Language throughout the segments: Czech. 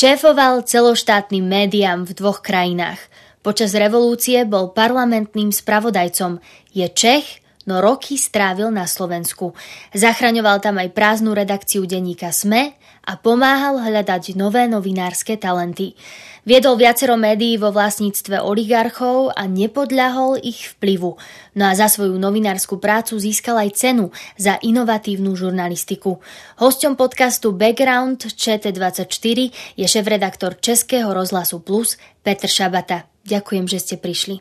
Šéfoval celoštátnym médiám v dvoch krajinách. Počas revolúcie bol parlamentným spravodajcom. Je Čech, no roky strávil na Slovensku. Zachraňoval tam aj prázdnu redakciu denníka SME a pomáhal hľadať nové novinárske talenty. Viedol viacero médií vo vlastníctve oligarchov a nepodľahol ich vplyvu. No a za svoju novinárskú prácu získal aj cenu za inovatívnu žurnalistiku. Hosťom podcastu Background ČT24 je šéf-redaktor Českého rozhlasu Plus Petr Šabata. Ďakujem, že ste prišli.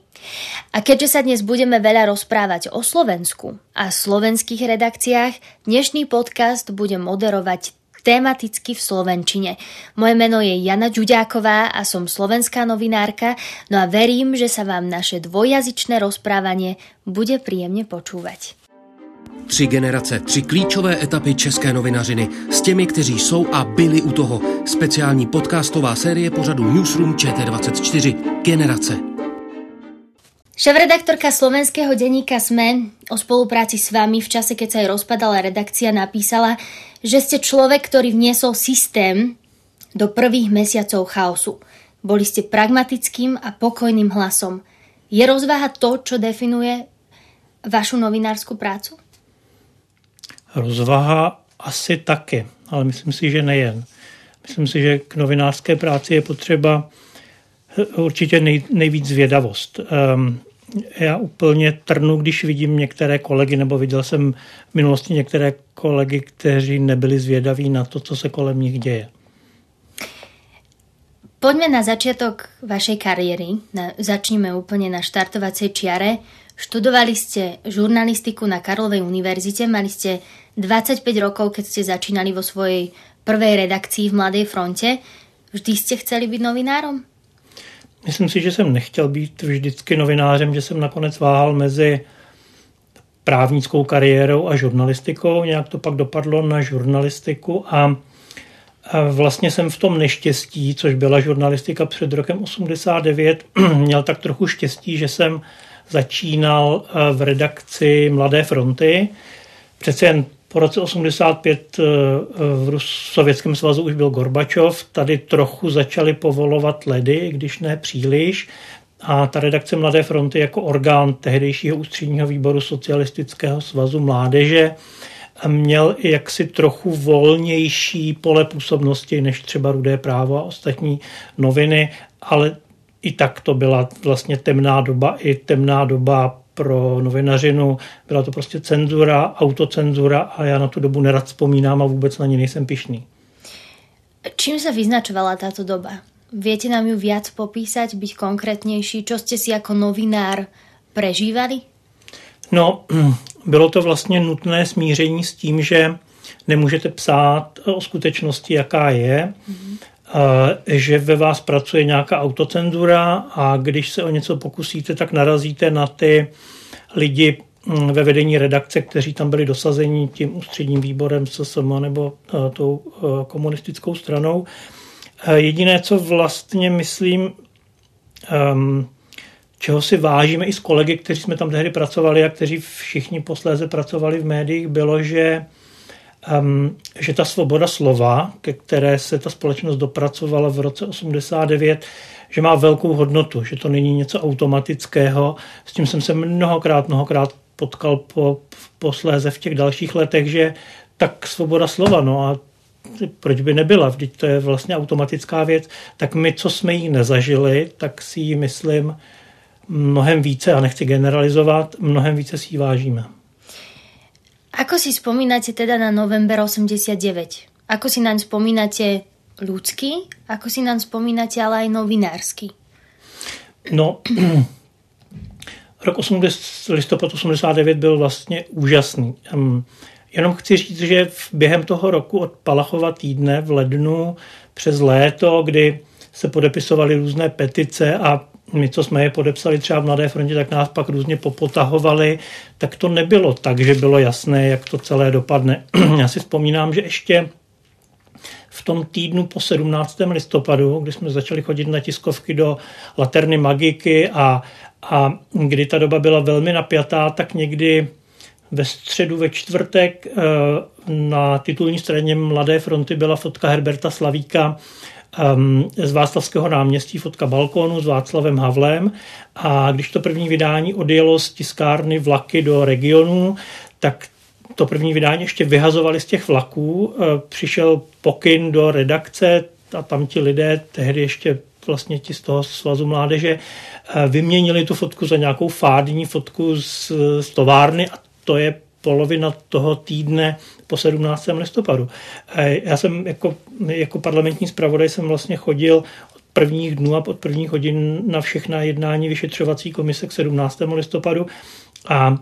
A keďže sa dnes budeme veľa rozprávať o Slovensku a slovenských redakciách, dnešný podcast bude moderovať tematicky v Slovenčine. Moje meno je Jana Ďuďáková a som slovenská novinárka, no a verím, že sa vám naše dvojjazyčné rozprávanie bude príjemne počúvať. Tři generace, tři klíčové etapy české novinařiny s těmi, kteří jsou a byli u toho. Speciální podcastová série pořadu Newsroom ČT24. Generace. Šéf-redaktorka slovenského denníka SME o spolupráci s vami v čase, keď sa aj rozpadala redakcia, napísala, že ste človek, ktorý vniesol systém do prvých mesiacov chaosu. Boli ste pragmatickým a pokojným hlasom. Je rozvaha to, čo definuje vašu novinárskú prácu? Rozvaha asi taky, ale myslím si, že nejen. Myslím si, že k novinářské práci je potřeba určitě nej, nejvíc zvědavost. Um, já úplně trnu, když vidím některé kolegy, nebo viděl jsem v minulosti některé kolegy, kteří nebyli zvědaví na to, co se kolem nich děje. Poďme na začiatok vašej kariéry. Na, úplne na štartovacej čiare. Študovali ste žurnalistiku na Karlovej univerzite, mali ste 25 rokov, keď ste začínali vo svojej prvej redakcii v Mladej fronte. Vždy ste chceli byť novinárom? Myslím si, že jsem nechtěl být vždycky novinářem, že jsem nakonec váhal mezi právnickou kariérou a žurnalistikou. Nějak to pak dopadlo na žurnalistiku a vlastně jsem v tom neštěstí, což byla žurnalistika před rokem 89, měl tak trochu štěstí, že jsem začínal v redakci Mladé fronty. Přece jen po roce 85 eh, v Sovětském svazu už byl Gorbačov, tady trochu začali povolovat ledy, když ne příliš. A ta redakce Mladé fronty jako orgán tehdejšího ústředního výboru Socialistického svazu mládeže měl jaksi trochu volnější pole působnosti než třeba Rudé právo a ostatní noviny, ale i tak to byla vlastně temná doba, i temná doba pro novinařinu. Byla to prostě cenzura, autocenzura a já na tu dobu nerad vzpomínám a vůbec na ní nejsem pišný. Čím sa vyznačovala táto doba? Viete nám ju viac popísať, byť konkrétnější? Čo ste si jako novinár prežívali? No, bylo to vlastně nutné smíření s tím, že nemůžete psát o skutečnosti, jaká je, mm-hmm. Že ve vás pracuje nějaká autocenzura a když se o něco pokusíte, tak narazíte na ty lidi mm, ve vedení redakce, kteří tam byli dosazeni tím ústředním výborem SSM nebo e, tou e, komunistickou stranou. E, jediné, co vlastně myslím, čeho si vážíme i s kolegy, kteří jsme tam tehdy pracovali a kteří všichni posléze pracovali v médiích, bylo, že um, že ta svoboda slova, ke které se ta společnost dopracovala v roce 89, že má velkou hodnotu, že to není něco automatického. S tím jsem se mnohokrát, mnohokrát potkal po, posléze v těch dalších letech, že tak svoboda slova, no a proč by nebyla, vždyť to je vlastně automatická věc, tak my, co jsme ji nezažili, tak si ji myslím mnohem více, a nechci generalizovat, mnohem více si ji vážíme. Ako si spomínate teda na november 89? Ako si naň spomínate ľudský? Ako si naň spomínate ale aj novinársky? No, rok 80, listopad 89 byl vlastně úžasný. Jenom chci říct, že během toho roku od Palachova týdne v lednu přes léto, kdy se podepisovaly různé petice a my, co jsme je podepsali třeba v Mladé frontě, tak nás pak různě popotahovali, tak to nebylo tak, že bylo jasné, jak to celé dopadne. Já si vzpomínám, že ještě v tom týdnu po 17. listopadu, kdy jsme začali chodit na tiskovky do Laterny Magiky a, a kdy ta doba byla velmi napjatá, tak někdy ve středu, ve čtvrtek eh, na titulní straně Mladé fronty byla fotka Herberta Slavíka z Václavského náměstí, fotka balkónu s Václavem Havlem. A když to první vydání odjelo z tiskárny vlaky do regionu, tak to první vydání ještě vyhazovali z těch vlaků, eh, přišel pokyn do redakce a tam ti lidé, tehdy ještě vlastně ti z toho svazu mládeže, eh, vyměnili tu fotku za nějakou fádní fotku z, z továrny a to je polovina toho týdne po 17. listopadu. Já jsem jako, jako parlamentní zpravodaj jsem vlastně chodil od prvních dnů a od prvních hodin na všechna jednání vyšetřovací komise k 17. listopadu a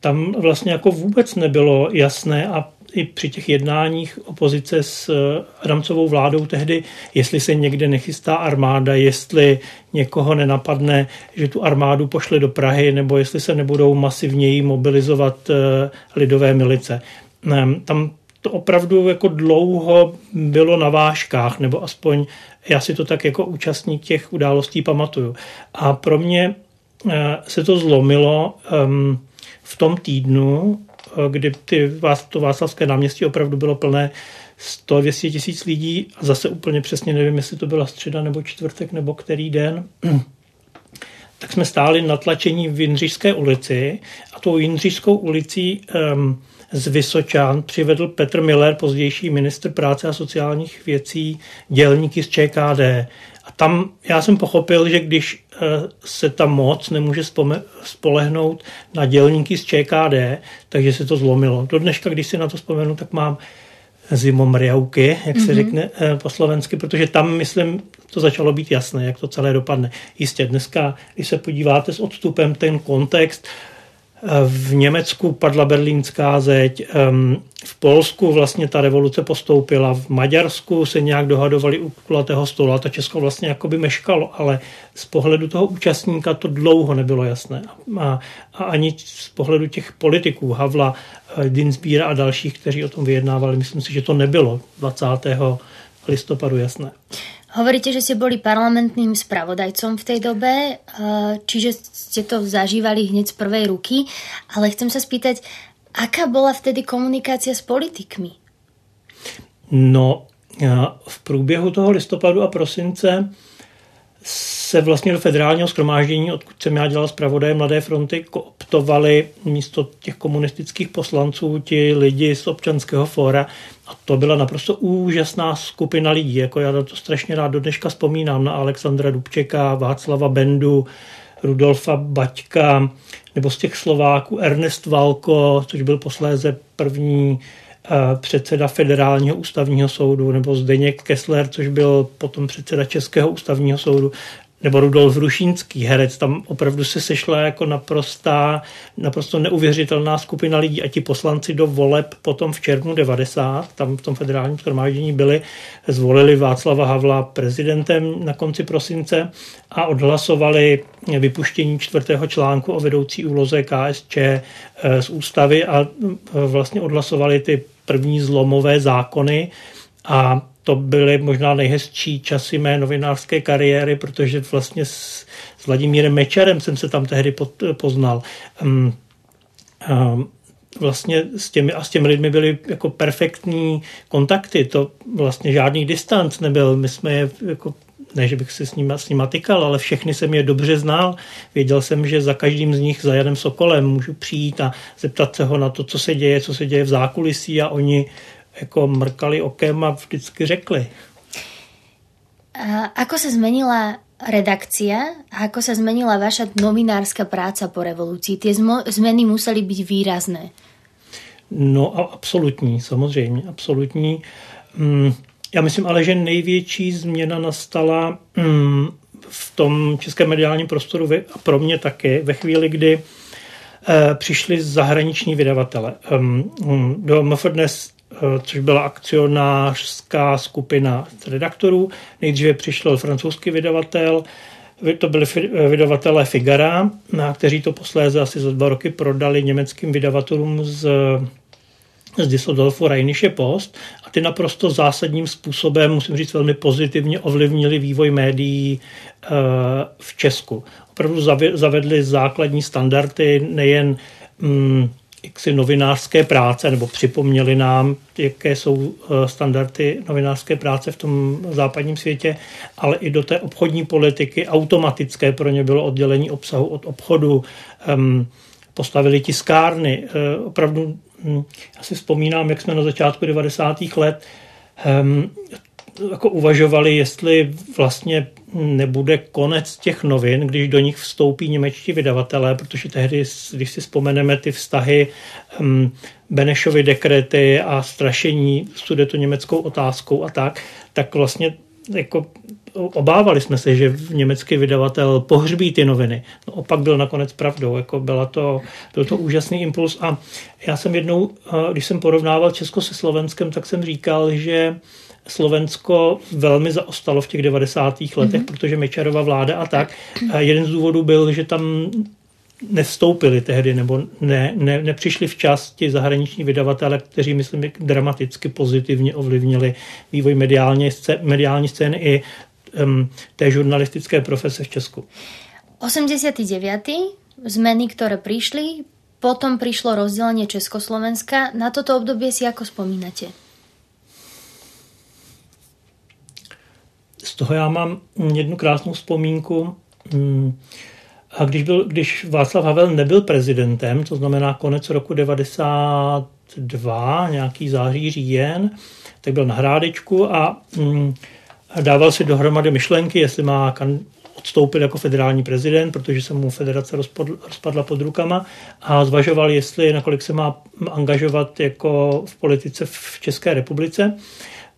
tam vlastně jako vůbec nebylo jasné a i při těch jednáních opozice s eh, Adamcovou vládou tehdy, jestli se někde nechystá armáda, jestli někoho nenapadne, že tu armádu pošle do Prahy, nebo jestli se nebudou masivněji mobilizovat eh, lidové milice. Ehm, tam to opravdu jako dlouho bylo na vážkách, nebo aspoň já si to tak jako účastník těch událostí pamatuju. A pro mě eh, se to zlomilo ehm, v tom týdnu, kdy ty, to Václavské náměstí opravdu bylo plné 100-200 tisíc lidí a zase úplně přesně nevím, jestli to byla středa nebo čtvrtek nebo který den, tak jsme stáli na tlačení v Jindřišské ulici a tou Jindřišskou ulicí um, z Vysočan přivedl Petr Miller, pozdější ministr práce a sociálních věcí, dělníky z ČKD. Tam já jsem pochopil, že když eh, se ta moc nemůže spolehnout na dělníky z ČKD, takže se to zlomilo. Do dneška, když si na to vzpomenu, tak mám zimomriauky, jak se mm-hmm. řekne eh, po slovensky, protože tam, myslím, to začalo být jasné, jak to celé dopadne. Jistě dneska, když se podíváte s odstupem ten kontext, v Německu padla berlínská zeď, v Polsku vlastně ta revoluce postoupila, v Maďarsku se nějak dohadovali u kulatého stolu a to Česko vlastně jakoby meškalo, ale z pohledu toho účastníka to dlouho nebylo jasné. A, a ani z pohledu těch politiků, Havla, eh, Dinsbíra a dalších, kteří o tom vyjednávali, myslím si, že to nebylo 20. listopadu jasné. Hovoríte, že ste boli parlamentným spravodajcom v tej dobe, eh, čiže ste to zažívali hneď z prvej ruky, ale chcem sa spýtať, aká bola vtedy komunikácia s politikmi? No, v průběhu toho listopadu a prosince se vlastně do federálního schromáždění, odkud jsem já dělal zpravodaje Mladé fronty, kooptovali místo těch komunistických poslanců ti lidi z občanského fóra a to byla naprosto úžasná skupina lidí. Jako já na to strašně rád do dneška vzpomínám na Alexandra Dubčeka, Václava Bendu, Rudolfa Baťka, nebo z těch Slováků Ernest Valko, což byl posléze první Eh, předseda Federálního ústavního soudu, nebo Zdeněk Kessler, což byl potom předseda Českého ústavního soudu, nebo Rudolf Rušínský, herec, tam opravdu se sešla jako naprostá, naprosto neuvěřitelná skupina lidí a ti poslanci do voleb potom v červnu 90, tam v tom federálním schromáždění byli, zvolili Václava Havla prezidentem na konci prosince a odhlasovali vypuštění čtvrtého článku o vedoucí úloze KSČ eh, z ústavy a eh, vlastně odhlasovali ty první zlomové zákony a to byly možná nejhezčí časy mé novinářské kariéry, protože vlastně s, s Vladimírem Mečerem jsem se tam tehdy poznal. Um, um, vlastně s těmi a s těmi lidmi byly jako perfektní kontakty, to vlastně žádný distanc nebyl, my jsme je jako ne, že bych se s nimi, s nima tykal, ale všechny jsem je dobře znal. Věděl jsem, že za každým z nich, za Janem Sokolem, můžu přijít a zeptat se ho na to, co se děje, co se děje v zákulisí a oni jako mrkali okem a vždycky řekli. A ako se zmenila redakcia a ako sa zmenila vaša novinárska práca po revoluci? Ty zmeny museli být výrazné. No a absolutní, samozřejmě, absolutní. Mm, já myslím ale, že největší změna nastala mm, v tom českém mediálním prostoru a pro mě taky ve chvíli, kdy přišli zahraniční vydavatele. Do MFDNES což byla akcionářská skupina redaktorů. Nejdříve přišel francouzský vydavatel, to byli vydavatelé Figara, kteří to posléze asi za dva roky prodali německým vydavatelům z z Düsseldorfu Rheinische Post a ty naprosto zásadním způsobem, musím říct velmi pozitivně, ovlivnili vývoj médií eh, v Česku. Opravdu zavedli základní standardy nejen mm, jaksi novinářské práce, nebo připomněli nám, jaké jsou eh, standardy novinářské práce v tom západním světě, ale i do té obchodní politiky automatické pro ně bylo oddělení obsahu od obchodu, um, postavili tiskárny. Eh, opravdu, hm, já si vzpomínám, jak jsme na začátku 90. let um, jako uvažovali, jestli vlastně nebude konec těch novin, když do nich vstoupí němečtí vydavatelé, protože tehdy, když si vzpomeneme ty vztahy um, Benešovy dekrety a strašení sudeto německou otázkou a tak, tak vlastně jako obávali jsme se, že německý vydavatel pohřbí ty noviny. No, opak byl nakonec pravdou. Jako byla to, byl to úžasný impuls a já jsem jednou, když jsem porovnával Česko se Slovenskem, tak jsem říkal, že Slovensko velmi zaostalo v těch 90. letech, mm-hmm. protože Mečarova vláda a tak. A jeden z důvodů byl, že tam nevstoupili tehdy nebo ne, ne, nepřišli včas ti zahraniční vydavatele, kteří, myslím, dramaticky pozitivně ovlivnili vývoj mediální, scé, mediální scény i um, té žurnalistické profese v Česku. 89. zmeny, ktoré prišli, potom prišlo rozdelenie Československa. Na toto obdobie si ako spomínate? Z toho já mám jednu krásnou vzpomínku. Hmm. A když, byl, když Václav Havel nebyl prezidentem, to znamená konec roku 92, nějaký září, říjen, tak byl na Hrádečku a mm, dával si dohromady myšlenky, jestli má kan, odstoupit jako federální prezident, protože se mu federace rozpadla, rozpadla pod rukama a zvažoval, jestli nakolik se má angažovat jako v politice v České republice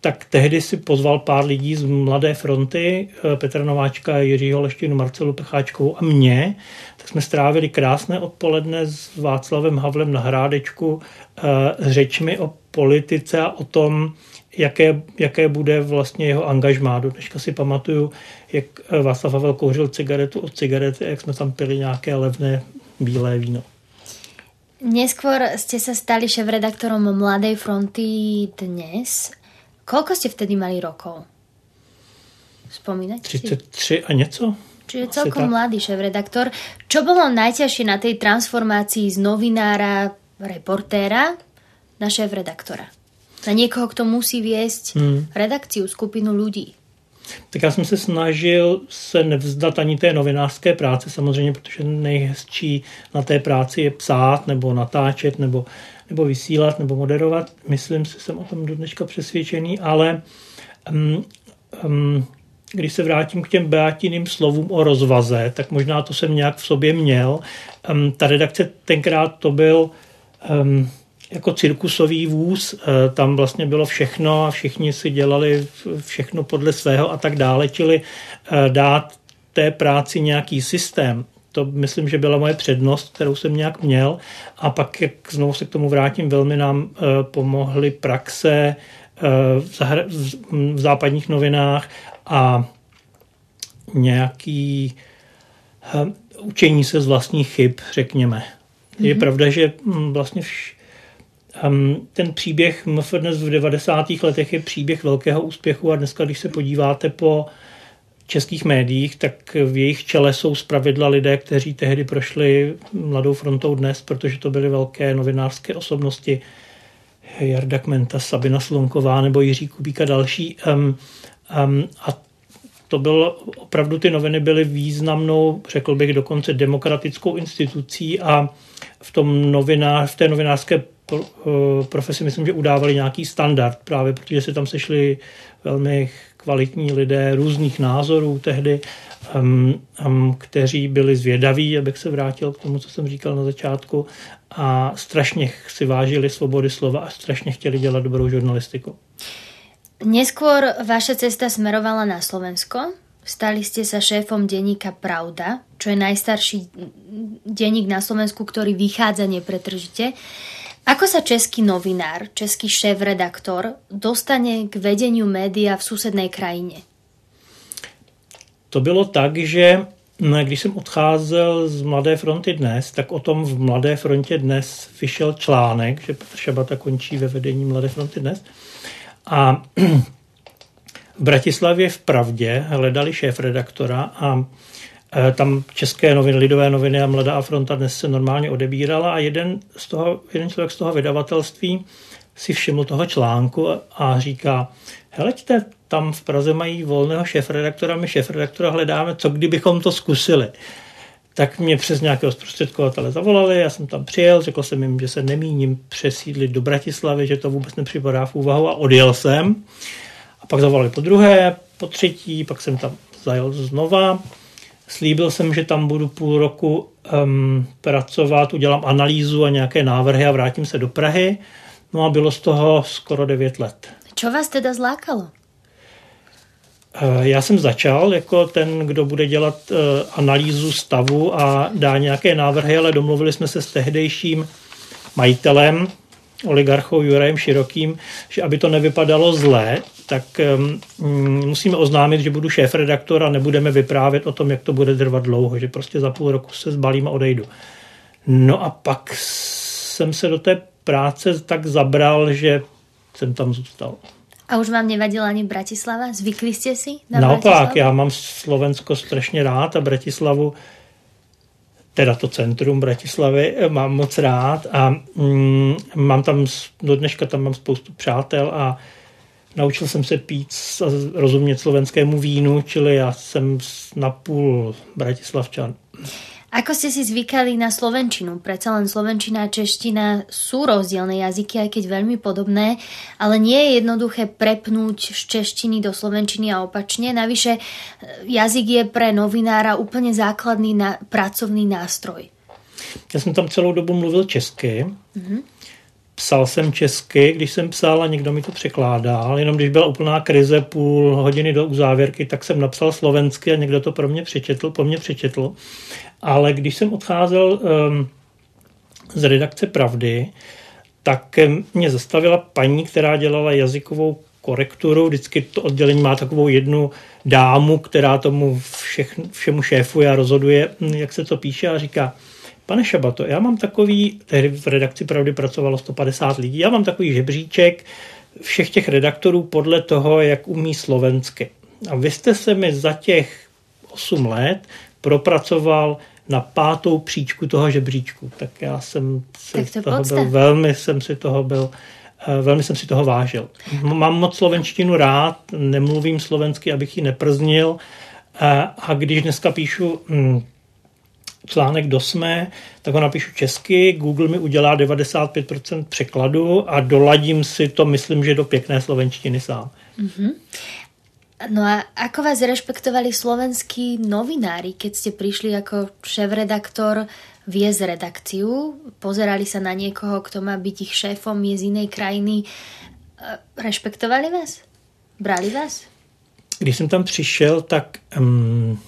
tak tehdy si pozval pár lidí z Mladé fronty, eh, Petra Nováčka, Jiřího Leštinu, Marcelu Pecháčkovou a mě. Tak jsme strávili krásné odpoledne s Václavem Havlem na Hrádečku eh, s řečmi o politice a o tom, jaké, jaké bude vlastně jeho angažmá. Do dneška si pamatuju, jak eh, Václav Havel kouřil cigaretu od cigarety, jak jsme tam pili nějaké levné bílé víno. Neskôr ste sa stali šéf-redaktorom Mladej fronty dnes. Koľko ste vtedy mali rokov? Spomínate 33 si? a něco. Čiže celkom mladý šéf-redaktor. Čo bolo najťažšie na tej transformácii z novinára, reportéra na šéf-redaktora? Na niekoho, kto musí viesť hmm. redakciu, skupinu ľudí. Tak já jsem se snažil se nevzdat ani té novinářské práce, samozřejmě, protože nejhezčí na té práci je psát nebo natáčet nebo nebo vysílat, nebo moderovat. Myslím si, jsem o tom do dneška přesvědčený, ale um, um, když se vrátím k těm Beatiným slovům o rozvaze, tak možná to jsem nějak v sobě měl. Um, ta redakce tenkrát to byl um, jako cirkusový vůz, uh, tam vlastně bylo všechno a všichni si dělali všechno podle svého a tak dále, čili uh, dát té práci nějaký systém, to myslím, že byla moje přednost, kterou jsem nějak měl. A pak, jak znovu se k tomu vrátím, velmi nám uh, pomohly praxe uh, v, zahr- v západních novinách a nějaký uh, učení se z vlastních chyb, řekněme. Mm-hmm. Je mhm. pravda, že hm, vlastně vš- um, ten příběh MFDNES v 90. letech je příběh velkého úspěchu a dneska, když se podíváte po uh, českých médiích, tak v jejich čele jsou zpravidla lidé, kteří tehdy prošli Mladou frontou dnes, protože to byly velké novinářské osobnosti, Jarda Kmenta, Sabina Slonková nebo Jiří Kubík a další. Um, um, a to bylo, opravdu ty noviny byly významnou, řekl bych dokonce demokratickou institucí a v, tom novinář, v té novinářské eh, profesi myslím, že udávali nějaký standard právě, protože se tam sešli velmi kvalitní lidé různých názorů tehdy, um, um, kteří byli zvědaví, abych se vrátil k tomu, co jsem říkal na začátku, a strašně si vážili svobody slova a strašně chtěli dělat dobrou žurnalistiku. Neskôr vaša cesta smerovala na Slovensko. Stali ste sa šéfom denníka Pravda, čo je najstarší denník na Slovensku, ktorý vychádza nepretržite. Ako sa český novinár, český šéf-redaktor dostane k vedeniu média v susednej krajine? To bylo tak, že No, když jsem odcházel z Mladé fronty dnes, tak o tom v Mladé frontě dnes vyšel článek, že Petr Šabata končí ve vedení Mladé fronty dnes. A v Bratislavě v Pravdě hledali šéf-redaktora a tam české noviny, lidové noviny a Mladá fronta dnes se normálně odebírala a jeden, z toho, jeden člověk z toho vydavatelství si všiml toho článku a říká, heleďte, tam v Praze mají volného šéf-redaktora, my šéf-redaktora hledáme, co kdybychom to zkusili. Tak mě přes nějakého zprostředkovatele zavolali, já jsem tam přijel, řekl jsem jim, že se nemíním přesídlit do Bratislavy, že to vůbec nepřipadá v úvahu a odjel jsem. A pak zavolali po druhé, po třetí, pak jsem tam zajel znova. Slíbil jsem, že tam budu půl roku um, pracovat, udělám analýzu a nějaké návrhy a vrátím se do Prahy. No a bylo z toho skoro 9 let. Co vás teda zlákalo? Eh, já jsem začal jako ten, kdo bude dělat eh, analýzu stavu a dá nějaké návrhy, ale domluvili jsme se s tehdejším majitelem, oligarchou Jurajem Širokým, že aby to nevypadalo zlé, tak um, musíme oznámit, že budu šéf-redaktor a nebudeme vyprávět o tom, jak to bude trvat dlouho, že prostě za půl roku se zbalím a odejdu. No a pak jsem se do té práce tak zabral, že jsem tam zůstal. A už vám nevadila ani Bratislava? Zvykli jste si na Naopak, Bratislavu? já mám Slovensko strašně rád a Bratislavu, teda to centrum Bratislavy, mám moc rád a mm, mám tam, do dneška tam mám spoustu přátel a naučil jsem se pít a rozumět slovenskému vínu, čili já jsem napůl Bratislavčan. Ako ste si zvykali na slovenčinu? Predsa len slovenčina a čeština sú rozdielne jazyky, aj keď veľmi podobné, ale nie je jednoduché prepnúť z češtiny do slovenčiny a opačne. Navyše e, jazyk je pre novinára úplne základný na, pracovný nástroj. Já jsem tam celou dobu mluvil česky. Mm-hmm. Psal jsem česky, když jsem psal a někdo mi to překládal. Jenom když byla úplná krize půl hodiny do závěrky, tak jsem napsal slovensky a někdo to pro mě přečetl, po mně přečetl ale když jsem odcházel um, z redakce Pravdy, tak mě zastavila paní, která dělala jazykovou korekturu. Vždycky to oddělení má takovou jednu dámu, která tomu všech, všemu šéfuje a rozhoduje, hm, jak se to píše a říká, pane Šabato, já mám takový, tehdy v redakci Pravdy pracovalo 150 lidí, já mám takový žebříček všech těch redaktorů podle toho, jak umí slovensky. A vy jste se mi za těch 8 let propracoval na pátou příčku toho žebříčku. Tak já jsem si tak to toho byl, velmi jsem si toho byl, eh, velmi jsem si toho vážil. Mám moc slovenštinu rád, nemluvím slovensky, abych ji neprznil eh, a když dneska píšu hm, článek do SME, tak ho napíšu česky, Google mi udělá 95% překladu a doladím si to, myslím, že do pěkné slovenštiny sám. Mm-hmm. No a ako vás rešpektovali slovenskí novinári, keď ste prišli ako šéf-redaktor viesť redakciu? Pozerali sa na niekoho, kto má byť ich šéfom, je z inej krajiny. Rešpektovali vás? Brali vás? Když jsem tam přišel, tak um,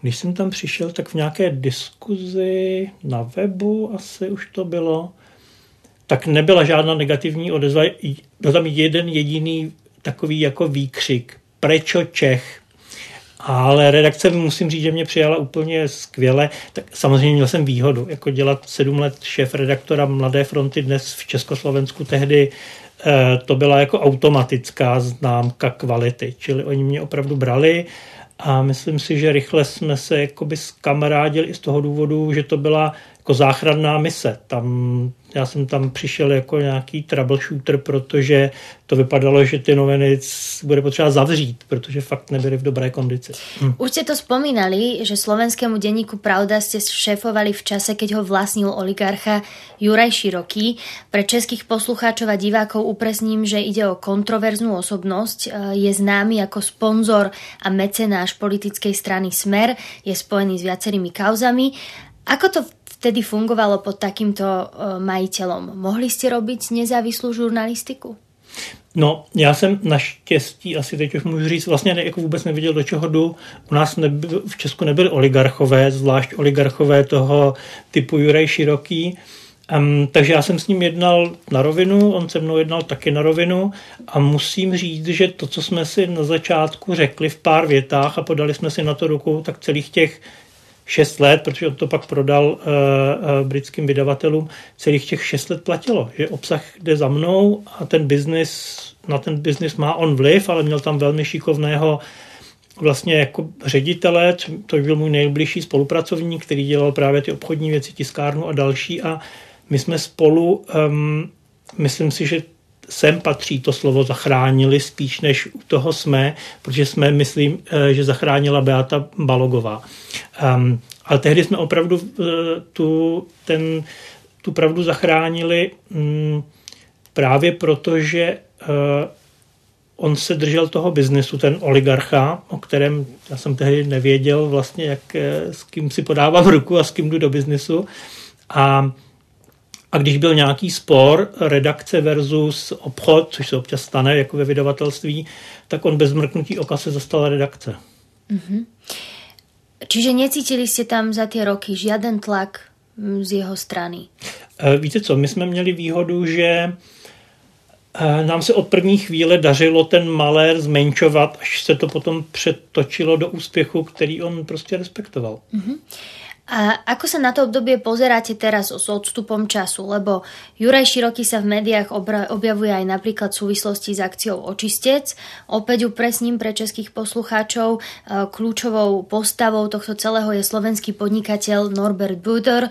když jsem tam přišel, tak v nějaké diskuzi na webu asi už to bylo, tak nebyla žádná negativní odezva. Byl tam jeden jediný takový jako výkřik. Prečo Čech? Ale redakce musím říct, že mě přijala úplně skvěle. Tak samozřejmě měl jsem výhodu, jako dělat sedm let šéf redaktora Mladé fronty dnes v Československu tehdy eh, to byla jako automatická známka kvality, čili oni mě opravdu brali a myslím si, že rychle jsme se jakoby skamarádili i z toho důvodu, že to byla jako záchranná mise. Tam já jsem tam přišel jako nějaký troubleshooter, protože to vypadalo, že ty noviny bude potřeba zavřít, protože fakt nebyly v dobré kondici. Hm. Už ste to spomínali, že slovenskému denníku Pravda ste šéfovali v čase, keď ho vlastnil oligarcha Juraj Široký. Pre českých poslucháčov a divákov upresním, že ide o kontroverznú osobnosť. E, je známy ako sponzor a mecenáš politickej strany Smer, je spojený s viacerými kauzami. Ako to vtedy fungovalo pod takýmto e, majiteľom? Mohli ste robiť nezávislú žurnalistiku? No, já jsem naštěstí, asi teď už můžu říct, vlastně ne, jako vůbec neviděl, do čeho jdu. U nás neby, v Česku nebyli oligarchové, zvlášť oligarchové toho typu Juraj Široký, Um, takže já jsem s ním jednal na rovinu, on se mnou jednal taky na rovinu a musím říct, že to, co jsme si na začátku řekli v pár větách a podali jsme si na to ruku, tak celých těch šest let, protože on to pak prodal uh, uh, britským vydavatelům, celých těch šest let platilo, že obsah jde za mnou a ten biznis, na ten biznis má on vliv, ale měl tam velmi šikovného vlastně jako ředitele, to byl můj nejbližší spolupracovník, který dělal právě ty obchodní věci, tiskárnu a další a my jsme spolu, um, myslím si, že sem patří to slovo zachránili spíš než u toho jsme, protože jsme, myslím, eh, že zachránila Beata Balogová. Um, ale tehdy jsme opravdu uh, tu, ten, tu pravdu zachránili um, právě proto, že uh, on se držel toho biznesu, ten oligarcha, o kterém já jsem tehdy nevěděl vlastně, jak, s kým si podávám ruku a s kým jdu do biznesu. A a když byl nějaký spor, redakce versus obchod, což se občas stane jako ve vydavatelství, tak on bez mrknutí oka se zastal redakce. Mm-hmm. Čiže necítili jste tam za ty roky žádný tlak mm, z jeho strany? E, víte co, my jsme měli výhodu, že e, nám se od první chvíle dařilo ten malér zmenšovat, až se to potom přetočilo do úspěchu, který on prostě respektoval. Mm-hmm. A ako sa na to obdobie pozeráte teraz s odstupom času? Lebo Juraj Široký sa v médiách objavuje aj napríklad v súvislosti s akciou Očistec. Opäť upresním pre českých poslucháčov, e, kľúčovou postavou tohto celého je slovenský podnikateľ Norbert Budor. E,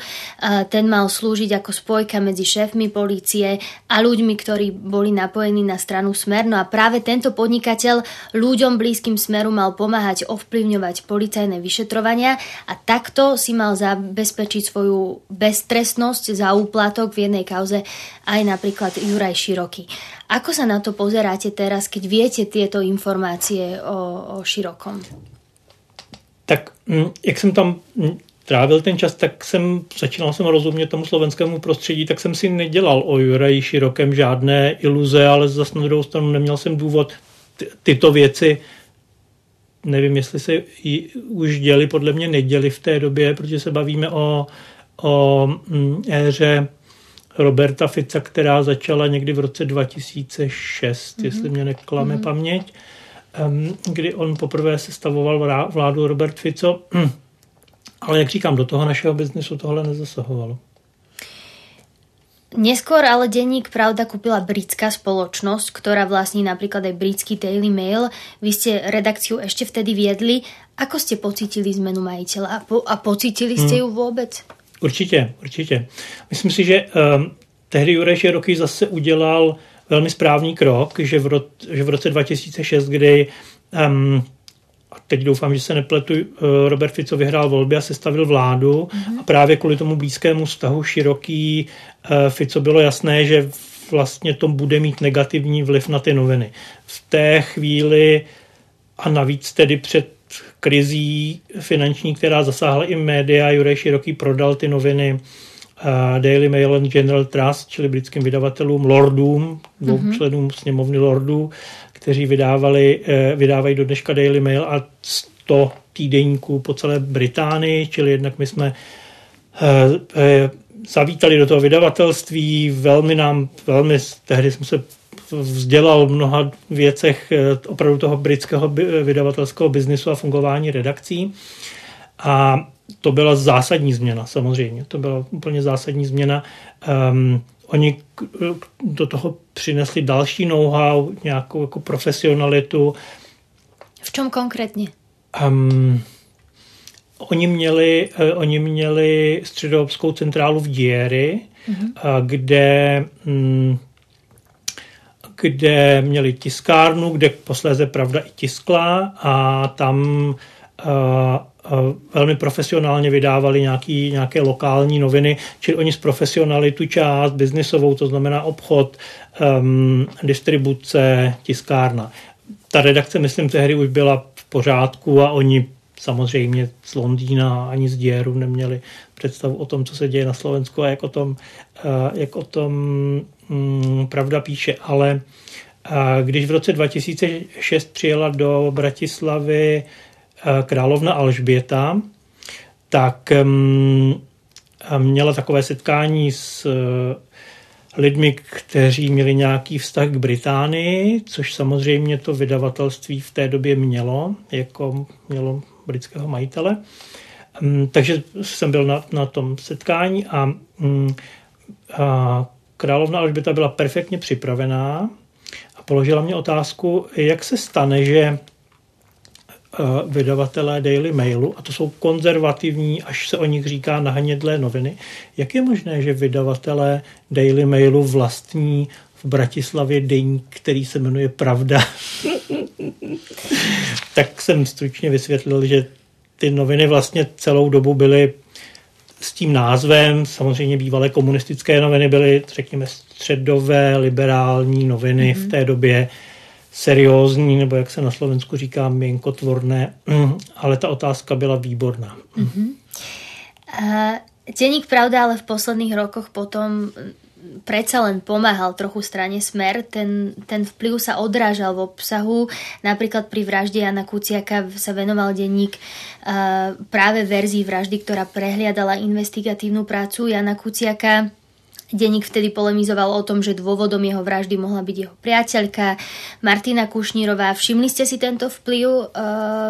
ten mal slúžiť ako spojka medzi šéfmi polície a ľuďmi, ktorí boli napojení na stranu Smer. No a práve tento podnikateľ ľuďom blízkym Smeru mal pomáhať ovplyvňovať policajné vyšetrovania a takto si mal mal zabezpečiť svoju beztrestnosť za úplatok v jednej kauze aj napríklad Juraj Široký. Ako sa na to pozeráte teraz, keď viete tieto informácie o, o Širokom? Tak mm, jak jsem tam trávil ten čas, tak jsem začínal jsem rozumět tomu slovenskému prostředí, tak jsem si nedělal o Juraji Širokem žádné iluze, ale zase na druhou stranu neměl jsem důvod ty, tyto věci nevím, jestli se ji už děli, podle mě neděli v té době, protože se bavíme o, o mm, éře Roberta Fica, která začala někdy v roce 2006, mm-hmm. jestli mě neklame mm-hmm. paměť, kdy on poprvé sestavoval vládu Robert Fico. Ale jak říkám, do toho našeho biznesu tohle nezasahovalo. Neskôr ale denník Pravda kúpila britská spoločnosť, ktorá vlastní napríklad aj britský Daily Mail. Vy ste redakciu ešte vtedy viedli. Ako ste pocítili zmenu majiteľa a, po, a pocítili ste hmm. ju vôbec? Určitě, určitě. Myslím si, že um, tehdy Jureš Roky zase udělal velmi správný krok, že v, ro, že v roce 2006, kdy um, a teď doufám, že se nepletu, eh, Robert Fico vyhrál volby a sestavil vládu mm-hmm. a právě kvůli tomu blízkému vztahu široký eh, Fico bylo jasné, že vlastně to bude mít negativní vliv na ty noviny. V té chvíli a navíc tedy před krizí finanční, která zasáhla i média, Juraj Široký prodal ty noviny uh, Daily Mail and General Trust, čili britským vydavatelům, lordům, dvou mm-hmm. členům sněmovny lordů, kteří vydávali, eh, vydávají do dneška Daily Mail a 100 týdenníků po celé Británii, čili jednak my jsme eh, eh, zavítali do toho vydavatelství, velmi nám, velmi, tehdy jsem se vzdělal v mnoha věcech opravdu toho britského vydavatelského biznisu a fungování redakcí. A to byla zásadní změna, samozřejmě. To byla úplně zásadní změna. Um, oni do toho přinesli další know-how, nějakou jako profesionalitu. V čem konkrétně? Um, oni měli, uh, oni měli středoobskou centrálu v Diery, mm-hmm. uh, kde um, kde měli tiskárnu, kde posléze pravda i tiskla a tam uh, velmi profesionálně vydávali nějaký, nějaké lokální noviny, čili oni zprofesionali tu část biznisovou, to znamená obchod, um, distribuce, tiskárna. Ta redakce, myslím, tehdy už byla v pořádku a oni samozřejmě z Londýna ani z Dieru neměli představu o tom, co se děje na Slovensku a jak o tom, uh, jak o tom um, pravda píše, ale A když v roce 2006 přijela do Bratislavy eh, královna Alžběta, tak měla takové setkání s eh, lidmi, kteří měli nějaký vztah k Británii, což samozřejmě to vydavatelství v té době mělo, jako mělo britského majitele. Takže jsem byl na, na tom setkání a, mm, a královna Alžběta byla perfektně připravená a položila mě otázku, jak se stane, že vydavatelé Daily Mailu, a to jsou konzervativní, až se o nich říká nahnědlé noviny, jak je možné, že vydavatelé Daily Mailu vlastní v Bratislavě deník, který se jmenuje Pravda? tak jsem stručně vysvětlil, že ty noviny vlastně celou dobu byly s tím názvem, samozřejmě bývalé komunistické noviny byly, řekněme, středové, liberální noviny mm-hmm. v té době, seriózní, nebo jak se na Slovensku říká, měnkotvorné, ale ta otázka byla výborná. Mm-hmm. Uh, Deník Pravda ale v posledných rokoch potom predsa len pomáhal trochu strane Smer. Ten, ten vplyv sa odrážal v obsahu. Napríklad pri vražde Jana Kuciaka sa venoval denník uh, práve verzii vraždy, ktorá prehliadala investigatívnu prácu Jana Kuciaka Deník vtedy polemizoval o tom, že dôvodom jeho vraždy mohla byť jeho priateľka Martina Kušnírová. Všimli ste si tento vplyv uh,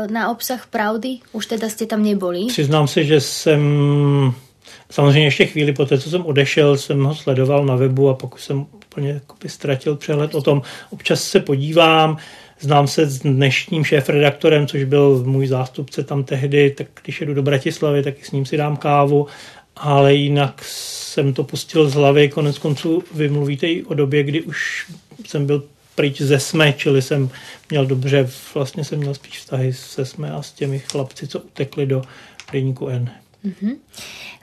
na obsah pravdy? Už teda ste tam neboli? Přiznám se, že jsem samozřejmě ještě chvíli po té, co jsem odešel, jsem ho sledoval na webu a pokud jsem úplně ztratil přehled o tom, občas se podívám, Znám se s dnešním šéf-redaktorem, což byl můj zástupce tam tehdy, tak když jedu do Bratislavy, tak s ním si dám kávu ale jinak jsem to pustil z hlavy. Konec konců vy mluvíte i o době, kdy už jsem byl pryč ze SME, čili jsem měl dobře, vlastně jsem měl spíš vztahy se SME a s těmi chlapci, co utekli do deníku N. Mm-hmm.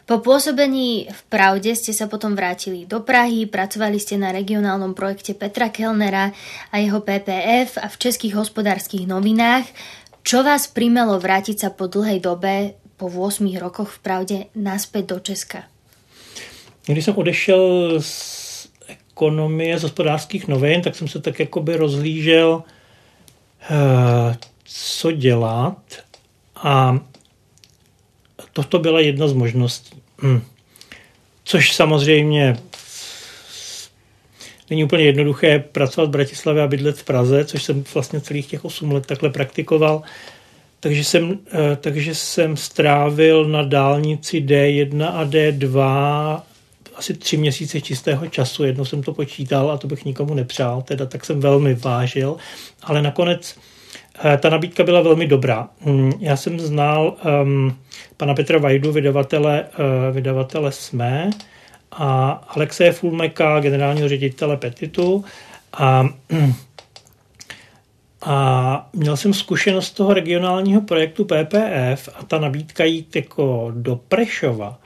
Po pôsobení v Pravde ste sa potom vrátili do Prahy, pracovali ste na regionálnom projekte Petra Kellnera a jeho PPF a v českých hospodárskych novinách. Čo vás primelo vrátiť sa po dlhej dobe po 8 rokoch v pravde naspäť do Česka? Když jsem odešel z ekonomie, z hospodářských novin, tak jsem se tak jakoby rozlížel, eh, co dělat a toto byla jedna z možností. Hm. Což samozřejmě není úplně jednoduché pracovat v Bratislavě a bydlet v Praze, což jsem vlastně celých těch 8 let takhle praktikoval. Takže jsem, eh, takže jsem strávil na dálnici D1 a D2 asi tři měsíce čistého času. Jednou jsem to počítal a to bych nikomu nepřál, teda tak jsem velmi vážil. Ale nakonec eh, ta nabídka byla velmi dobrá. Mm, já jsem znal um, pana Petra Vajdu, vydavatele, uh, vydavatele SME a Alexeje Fulmeka, generálního ředitele Petitu. A a měl jsem zkušenost toho regionálního projektu PPF a ta nabídka jít jako do Prešova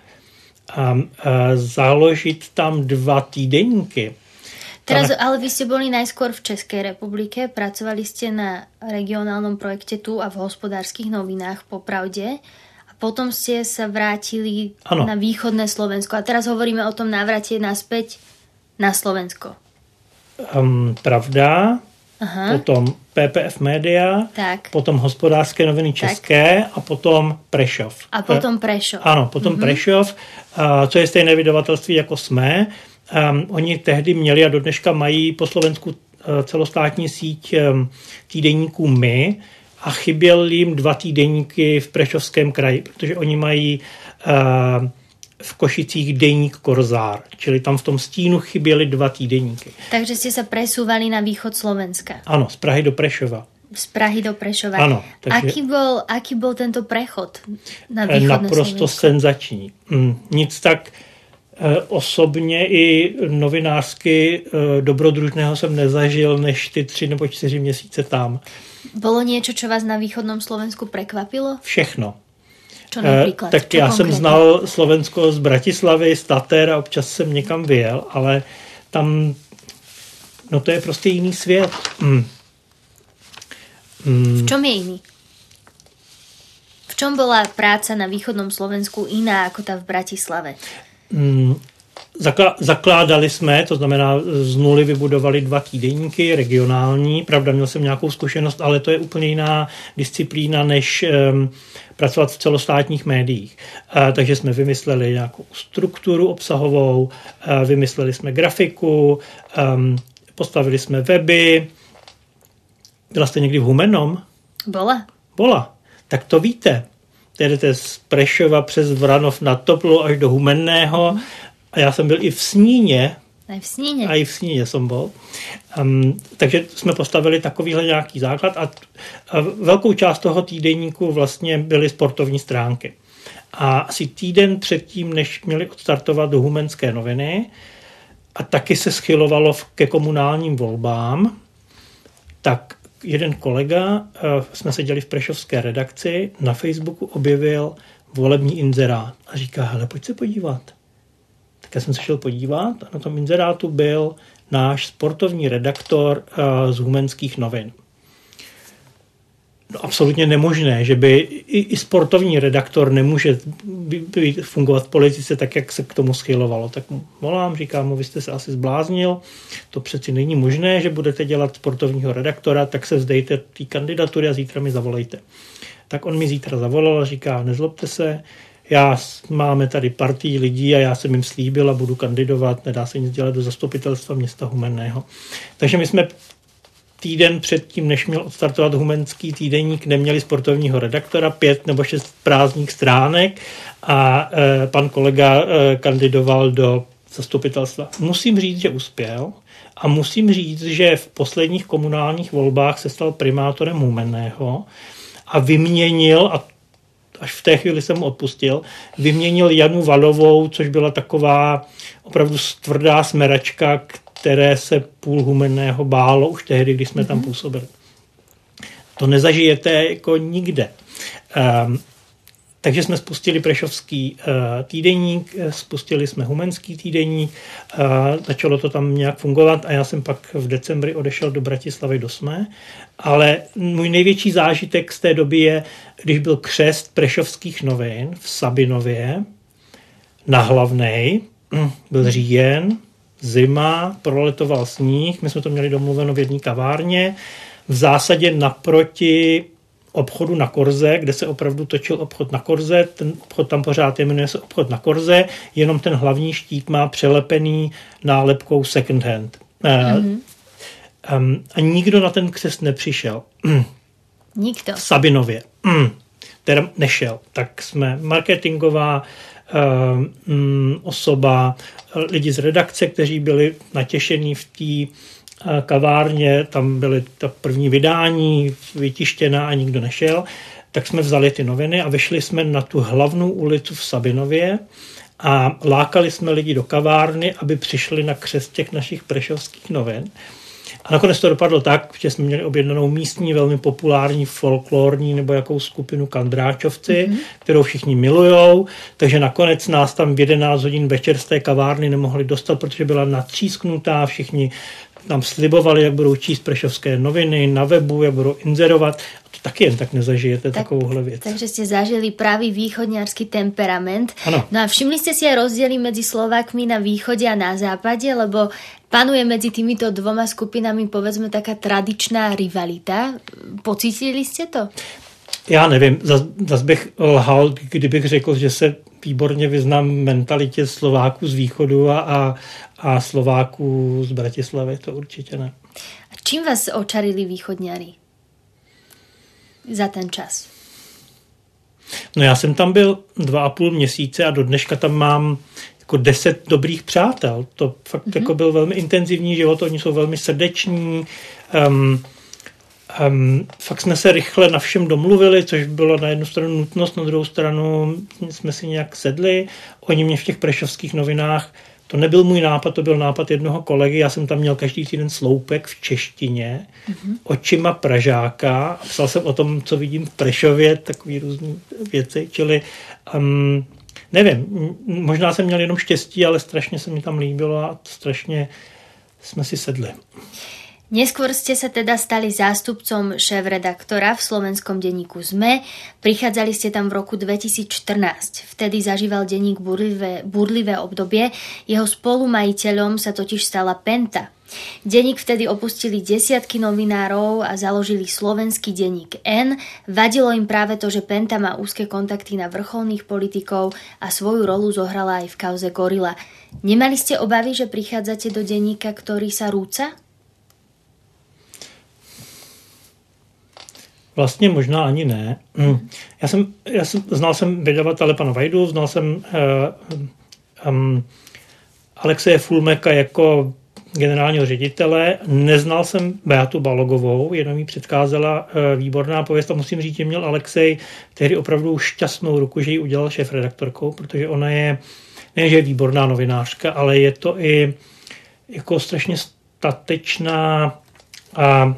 a, a založit tam dva týdenníky. Teraz, ale vy ste boli najskôr v Českej republike, pracovali ste na regionálnom projekte tu a v hospodárskych novinách popravde a potom ste sa vrátili ano. na východné Slovensko. A teraz hovoríme o tom návrate naspäť na Slovensko. Um, pravda, Aha. potom PPF Media, tak. potom hospodářské noviny české tak. a potom Prešov. A potom Prešov. Ano, potom mm-hmm. Prešov, co je stejné vydavatelství jako jsme. Um, oni tehdy měli a do dneška mají po Slovensku e, celostátní síť um, týdeníků My a chyběl jim dva týdeníky v Prešovském kraji, protože oni mají uh, v Košicích deník Korzár, čili tam v tom stínu chyběly dva týdeníky. Takže jste se presúvali na východ Slovenska. Ano, z Prahy do Prešova. Z Prahy do Prešova. Ano. Takže... Aký, byl, aký byl tento prechod na východné Naprosto Slovensko? senzační. Mm, nic tak eh, osobně i novinářsky eh, dobrodružného jsem nezažil než ty tři nebo čtyři měsíce tam. Bylo něco, co vás na východnom Slovensku prekvapilo? Všechno. Čo například? Tak já konkrétně? jsem znal Slovensko z Bratislavy, z Tater a občas jsem někam vyjel, ale tam, no to je prostě jiný svět. Mm. Mm. V čom je jiný? V čom bola práca na východnom Slovensku iná ako tá v Bratislave? Mm, zakládali jsme, to znamená z nuly vybudovali dva týdeníky regionální. Pravda, měl jsem nějakou zkušenost, ale to je úplně jiná disciplína, než um, pracovat v celostátních médiích. Uh, takže jsme vymysleli nějakou strukturu obsahovou, uh, vymysleli jsme grafiku, um, postavili jsme weby. Byla jste někdy v Humenom? Byla. Byla. Tak to víte. Jdete z Prešova přes Vranov na Toplu až do Humenného. A já jsem byl i v Sníně. A v Sníně. A i v Sníně jsem byl. Um, takže jsme postavili takovýhle nějaký základ a, a velkou část toho týdenníku vlastně byly sportovní stránky. A asi týden předtím, než měli odstartovat do Humenské noviny, a taky se schylovalo ke komunálním volbám, tak jeden kolega, uh, jsme seděli v Prešovské redakci, na Facebooku objevil volební inzerát a říká, hele, pojď se podívat. Tak já jsem se šel podívat a na tom inzerátu byl náš sportovní redaktor uh, z Humenských novin. No, absolutně nemožné, že by i, i sportovní redaktor nemůže být, fungovat v politice tak, jak se k tomu schylovalo. Tak mu volám, říkám mu, vy jste se asi zbláznil, to přeci není možné, že budete dělat sportovního redaktora, tak se vzdejte té kandidatury a zítra mi zavolejte. Tak on mi zítra zavolal a říká, nezlobte se, já máme tady partii lidí a já jsem jim slíbil a budu kandidovat, nedá se nic dělat do zastupitelstva města Humenného. Takže my jsme týden předtím, než měl odstartovat Humenský týdeník, neměli sportovního redaktora, pět nebo šest prázdných stránek a e, pan kolega e, kandidoval do zastupitelstva. Musím říct, že uspěl a musím říct, že v posledních komunálních volbách se stal primátorem Humenného a vyměnil, a až v té chvíli jsem odpustil, vyměnil Janu Valovou, což byla taková opravdu tvrdá smeračka, které se půl humenného bálo už tehdy, když jsme mm-hmm. tam mhm. působili. To nezažijete jako nikde. Um, takže jsme spustili Prešovský uh, týdeník, spustili jsme Humenský týdeník, uh, začalo to tam nějak fungovat a já jsem pak v decembri odešel do Bratislavy do Sme, ale můj největší zážitek z té doby je, když byl křest Prešovských novin v Sabinově na Hlavnej, hm, byl říjen, zima, proletoval sníh, my jsme to měli domluveno v jedné kavárně, v zásadě naproti obchodu na Korze, kde se opravdu točil obchod na Korze, ten obchod tam pořád je, jmenuje se obchod na Korze, jenom ten hlavní štít má přelepený nálepkou second hand. Mm-hmm. Um, a nikdo na ten křest nepřišel. Nikdo. V Sabinově. Mm. Teda nešel. Tak jsme marketingová um, osoba, lidi z redakce, kteří byli natěšení v té kavárně, tam byly ta první vydání vytištěná a nikdo nešel, tak jsme vzali ty noviny a vyšli jsme na tu hlavnou ulicu v Sabinově a lákali jsme lidi do kavárny, aby přišli na křest těch našich prešovských novin. A nakonec to dopadlo tak, že jsme měli objednanou místní, velmi populární folklorní nebo jakou skupinu Kandráčovci, mm-hmm. kterou všichni milujou, takže nakonec nás tam v 11 hodin večer z té kavárny nemohli dostat, protože byla natřísknutá, všichni nám slibovali, jak budou číst prešovské noviny na webu, jak budou inzerovat. A to taky jen tak nezažijete tak, takovouhle věc. Takže jste zažili právě východňářský temperament. Ano. No a všimli jste si aj rozdiely mezi Slovákmi na východě a na západě, lebo panuje mezi týmito dvoma skupinami povedzme taká tradičná rivalita. Pocítili jste to? Já nevím, zase bych lhal, kdybych řekl, že se výborně vyznám mentalitě Slováků z východu a, a, a Slováků z Bratislavy, to určitě ne. A čím vás očarili východňári za ten čas? No já jsem tam byl dva a půl měsíce a do dneška tam mám jako deset dobrých přátel. To fakt mm-hmm. jako byl velmi intenzivní život, oni jsou velmi srdeční, um, Um, fakt jsme se rychle na všem domluvili, což bylo na jednu stranu nutnost, na druhou stranu jsme si nějak sedli. Oni mě v těch prešovských novinách, to nebyl můj nápad, to byl nápad jednoho kolegy, já jsem tam měl každý týden sloupek v češtině, mm-hmm. očima Pražáka, psal jsem o tom, co vidím v Prešově, takové různé věci, čili um, nevím, možná jsem měl jenom štěstí, ale strašně se mi tam líbilo a strašně jsme si sedli. Neskôr ste sa teda stali zástupcom šéf-redaktora v slovenskom denníku ZME. Prichádzali ste tam v roku 2014. Vtedy zažíval denník burlivé, burlivé obdobie. Jeho spolumajiteľom sa totiž stala Penta. Denník vtedy opustili desiatky novinárov a založili slovenský denník N. Vadilo im práve to, že Penta má úzke kontakty na vrcholných politikov a svoju rolu zohrala aj v kauze Gorila. Nemali ste obavy, že prichádzate do denníka, ktorý sa rúca? Vlastně možná ani ne. Hm. Já jsem, já jsem znal jsem vydavatele pana Vajdu, znal jsem uh, um, Alexeje Fulmeka jako generálního ředitele. Neznal jsem Beatu Balogovou, jenom jí předcházela uh, výborná pověst a musím říct, že měl Alexej tehdy opravdu šťastnou ruku, že ji udělal šéf redaktorkou, protože ona je, ne že je výborná novinářka, ale je to i jako strašně statečná a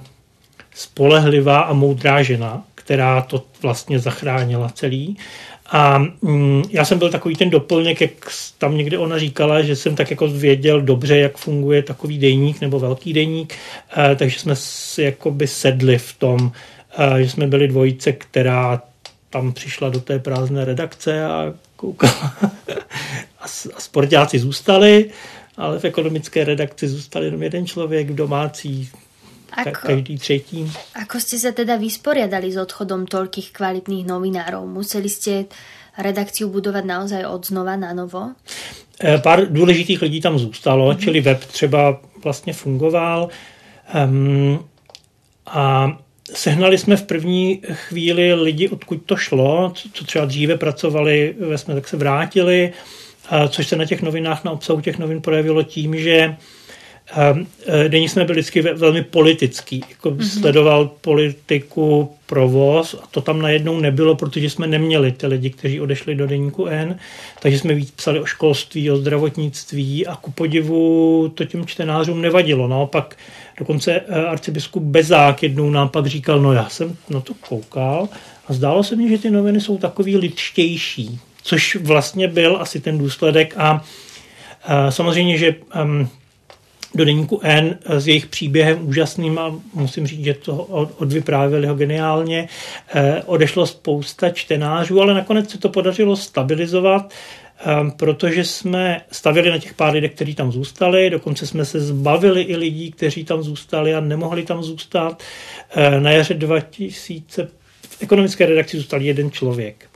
spolehlivá a moudrá žena, která to vlastně zachránila celý. A mm, já jsem byl takový ten doplněk, jak tam někde ona říkala, že jsem tak jako věděl dobře, jak funguje takový dejník nebo velký dejník, e, takže jsme si jakoby sedli v tom, e, že jsme byli dvojice, která tam přišla do té prázdné redakce a koukala. a, a sportáci zůstali, ale v ekonomické redakci zůstal jenom jeden člověk, v domácí Ako, každý třetí. Ako ste sa teda vysporiadali s odchodom toľkých kvalitných novinárov? Museli ste redakciu budovat naozaj od znova na novo? Eh, pár důležitých lidí tam zůstalo, mm-hmm. čili web třeba vlastně fungoval. Um, a sehnali jsme v první chvíli lidi, odkud to šlo, co třeba dříve pracovali, jsme tak se vrátili, což se na těch novinách, na obsahu těch novin projevilo tím, že E, Denní jsme byl vždycky velmi politický, jako mm-hmm. sledoval politiku, provoz a to tam najednou nebylo, protože jsme neměli ty lidi, kteří odešli do deníku N, takže jsme víc psali o školství, o zdravotnictví a ku podivu to těm čtenářům nevadilo. Naopak dokonce e, arcibiskup Bezák jednou nám pak říkal, no já jsem na to koukal a zdálo se mi, že ty noviny jsou takový lidštější, což vlastně byl asi ten důsledek a, a samozřejmě, že um, do deníku N s jejich příběhem úžasným a musím říct, že to odvyprávěli ho geniálně. Eh, odešlo spousta čtenářů, ale nakonec se to podařilo stabilizovat, eh, protože jsme stavili na těch pár lidech, kteří tam zůstali, dokonce jsme se zbavili i lidí, kteří tam zůstali a nemohli tam zůstat. Eh, na jaře 2000 v ekonomické redakci zůstal jeden člověk.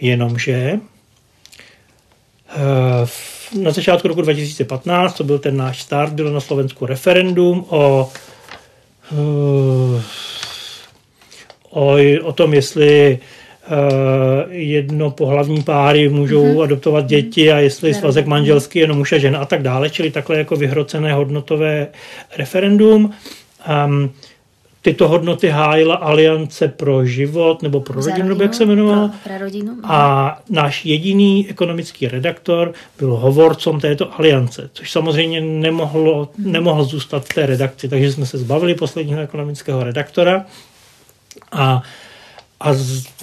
Jenomže na začátku roku 2015, to byl ten náš start, bylo na Slovensku referendum o, eh, o, o tom, jestli uh, jedno pohlavní páry můžou mm-hmm. adoptovat děti a jestli je svazek manželský jenom muž a žena a tak dále, čili takhle jako vyhrocené hodnotové referendum. Um, tyto hodnoty hájila Aliance pro život nebo pro rodinu, rodinu, nebo jak se jmenovala. Pro, pro rodinu. A náš jediný ekonomický redaktor byl hovorcom této aliance, což samozřejmě nemohlo, nemohl zůstat v té redakci, takže jsme se zbavili posledního ekonomického redaktora a a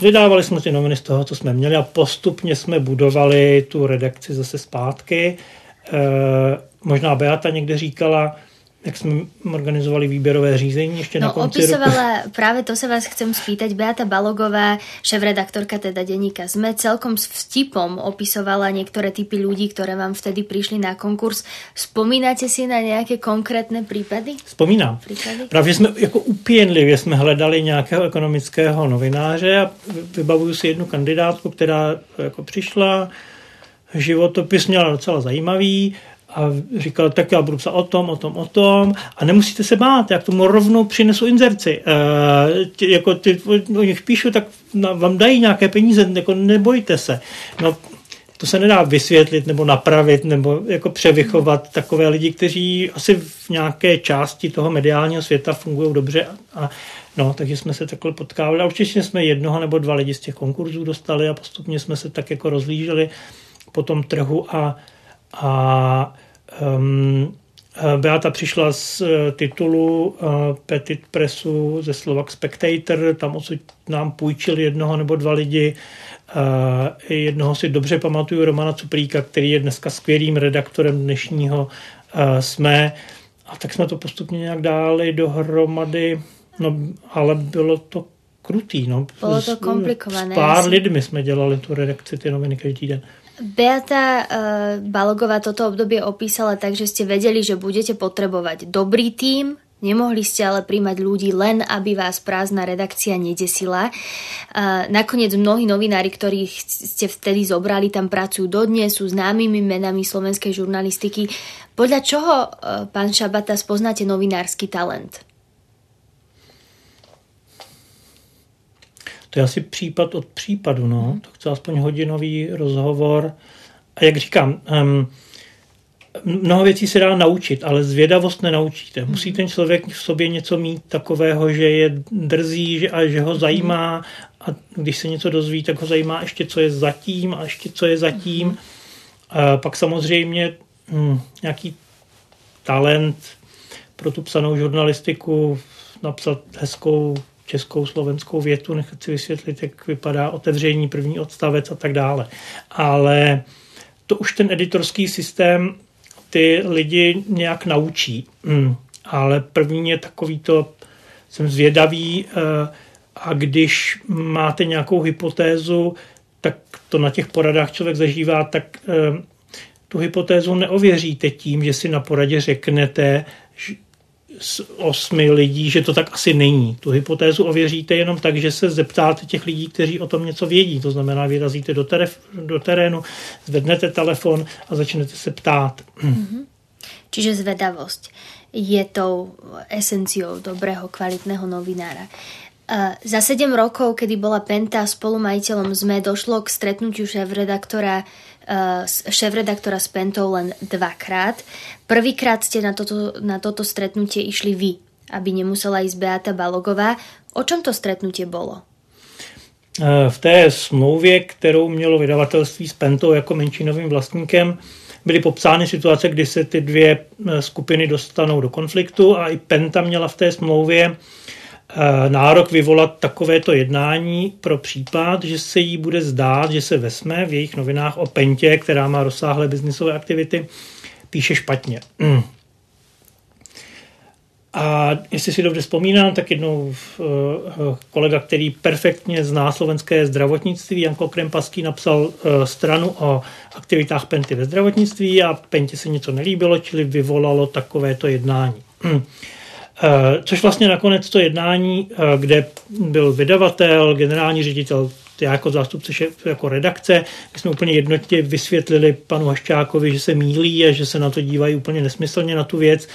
vydávali jsme ty noviny z toho, co jsme měli a postupně jsme budovali tu redakci zase zpátky. E, možná Beata někde říkala, jak jsme organizovali výběrové řízení ještě no, na konci opisovala, roku. práve to sa vás chcem spýtať, Beata Balogová, šéf-redaktorka teda denníka ZME, celkom s vtipom opisovala niektoré typy ľudí, ktoré vám vtedy prišli na konkurs. Spomínate si na nějaké konkrétne prípady? Vzpomínám. Prípady? Právě jsme jako upěnlivě jsme hledali nějakého ekonomického novináře a vybavuju si jednu kandidátku, která jako přišla, životopis měla docela zajímavý, a říkal, tak já budu psát o tom, o tom, o tom a nemusíte se bát, já k tomu rovnou přinesu inzerci. E, tě, jako ty, o nich píšu, tak vám dají nějaké peníze, jako nebojte se. No, to se nedá vysvětlit nebo napravit nebo jako převychovat takové lidi, kteří asi v nějaké části toho mediálního světa fungují dobře a, a No, takže jsme se takhle potkávali a určitě jsme jednoho nebo dva lidi z těch konkurzů dostali a postupně jsme se tak jako rozlíželi po tom trhu a a um, Beata přišla z eh, titulu uh, Petit Pressu ze Slovak Spectator, tam odsud nám půjčili jednoho nebo dva lidi. Uh, jednoho si dobře pamatuju, Romana Cupríka, který je dneska skvělým redaktorem dnešního SME a tak jsme to postupně nějak dali dohromady, no ale bylo to krutý. No. Bylo to komplikované. S pár lidmi jsme dělali tu redakci, ty noviny každý den. Beata uh, Balogová toto obdobie opísala tak, že ste vedeli, že budete potrebovať dobrý tím, Nemohli ste ale príjmať ľudí len, aby vás prázdna redakcia nedesila. Uh, nakoniec mnohí novinári, ktorých ste vtedy zobrali, tam pracujú dodnes, sú známymi menami slovenskej žurnalistiky. Podľa čoho, uh, pán Šabata, spoznáte novinársky talent? To je asi případ od případu, no. To chce aspoň hodinový rozhovor. A jak říkám, um, mnoho věcí se dá naučit, ale zvědavost nenaučíte. Musí ten člověk v sobě něco mít takového, že je drzí že, a že ho zajímá a když se něco dozví, tak ho zajímá ještě, co je zatím a ještě, co je zatím. A pak samozřejmě hm, nějaký talent pro tu psanou žurnalistiku, napsat hezkou českou, slovenskou větu, nechat si vysvětlit, jak vypadá otevření, první odstavec a tak dále. Ale to už ten editorský systém ty lidi nějak naučí. Mm. Ale první je takový to, jsem zvědavý eh, a když máte nějakou hypotézu, tak to na těch poradách člověk zažívá, tak eh, tu hypotézu neověříte tím, že si na poradě řeknete, z osmi lidí, že to tak asi není. Tu hypotézu ověříte jenom tak, že se zeptáte těch lidí, kteří o tom něco vědí. To znamená, vyrazíte do, teref, do terénu, zvednete telefon a začnete se ptát. Mm-hmm. Čiže zvedavosť je tou esenciou dobrého, kvalitného novinára. Za 7 rokov, kedy bola Penta spolumajiteľom ZME, došlo k stretnutiu šéf-redaktora šéf-redaktora s Pentou len dvakrát. Prvýkrát ste na toto, na toto stretnutie išli vy, aby nemusela ísť Beata Balogová. O čom to stretnutie bolo? V té smlouvě, kterou mělo vydavatelství s Pentou jako menšinovým vlastníkem, byly popsány situace, kdy se ty dvě e, skupiny dostanou do konfliktu a i Penta měla v té smlouvě Eh, nárok vyvolat takovéto jednání pro případ, že se jí bude zdát, že se vesme v jejich novinách o Pentě, která má rozsáhlé biznisové aktivity, píše špatně. Mm. A jestli si dobře vzpomínám, tak jednou eh, kolega, který perfektně zná slovenské zdravotnictví, Janko Krempaský, napsal eh, stranu o aktivitách Penty ve zdravotnictví a Pentě se něco nelíbilo, čili vyvolalo takovéto jednání. Eh, což vlastně nakonec to jednání, eh, kde byl vydavatel, generální ředitel, já jako zástupce šef, jako redakce, my jsme úplně jednotně vysvětlili panu Haščákovi, že se mílí a že se na to dívají úplně nesmyslně na tu věc.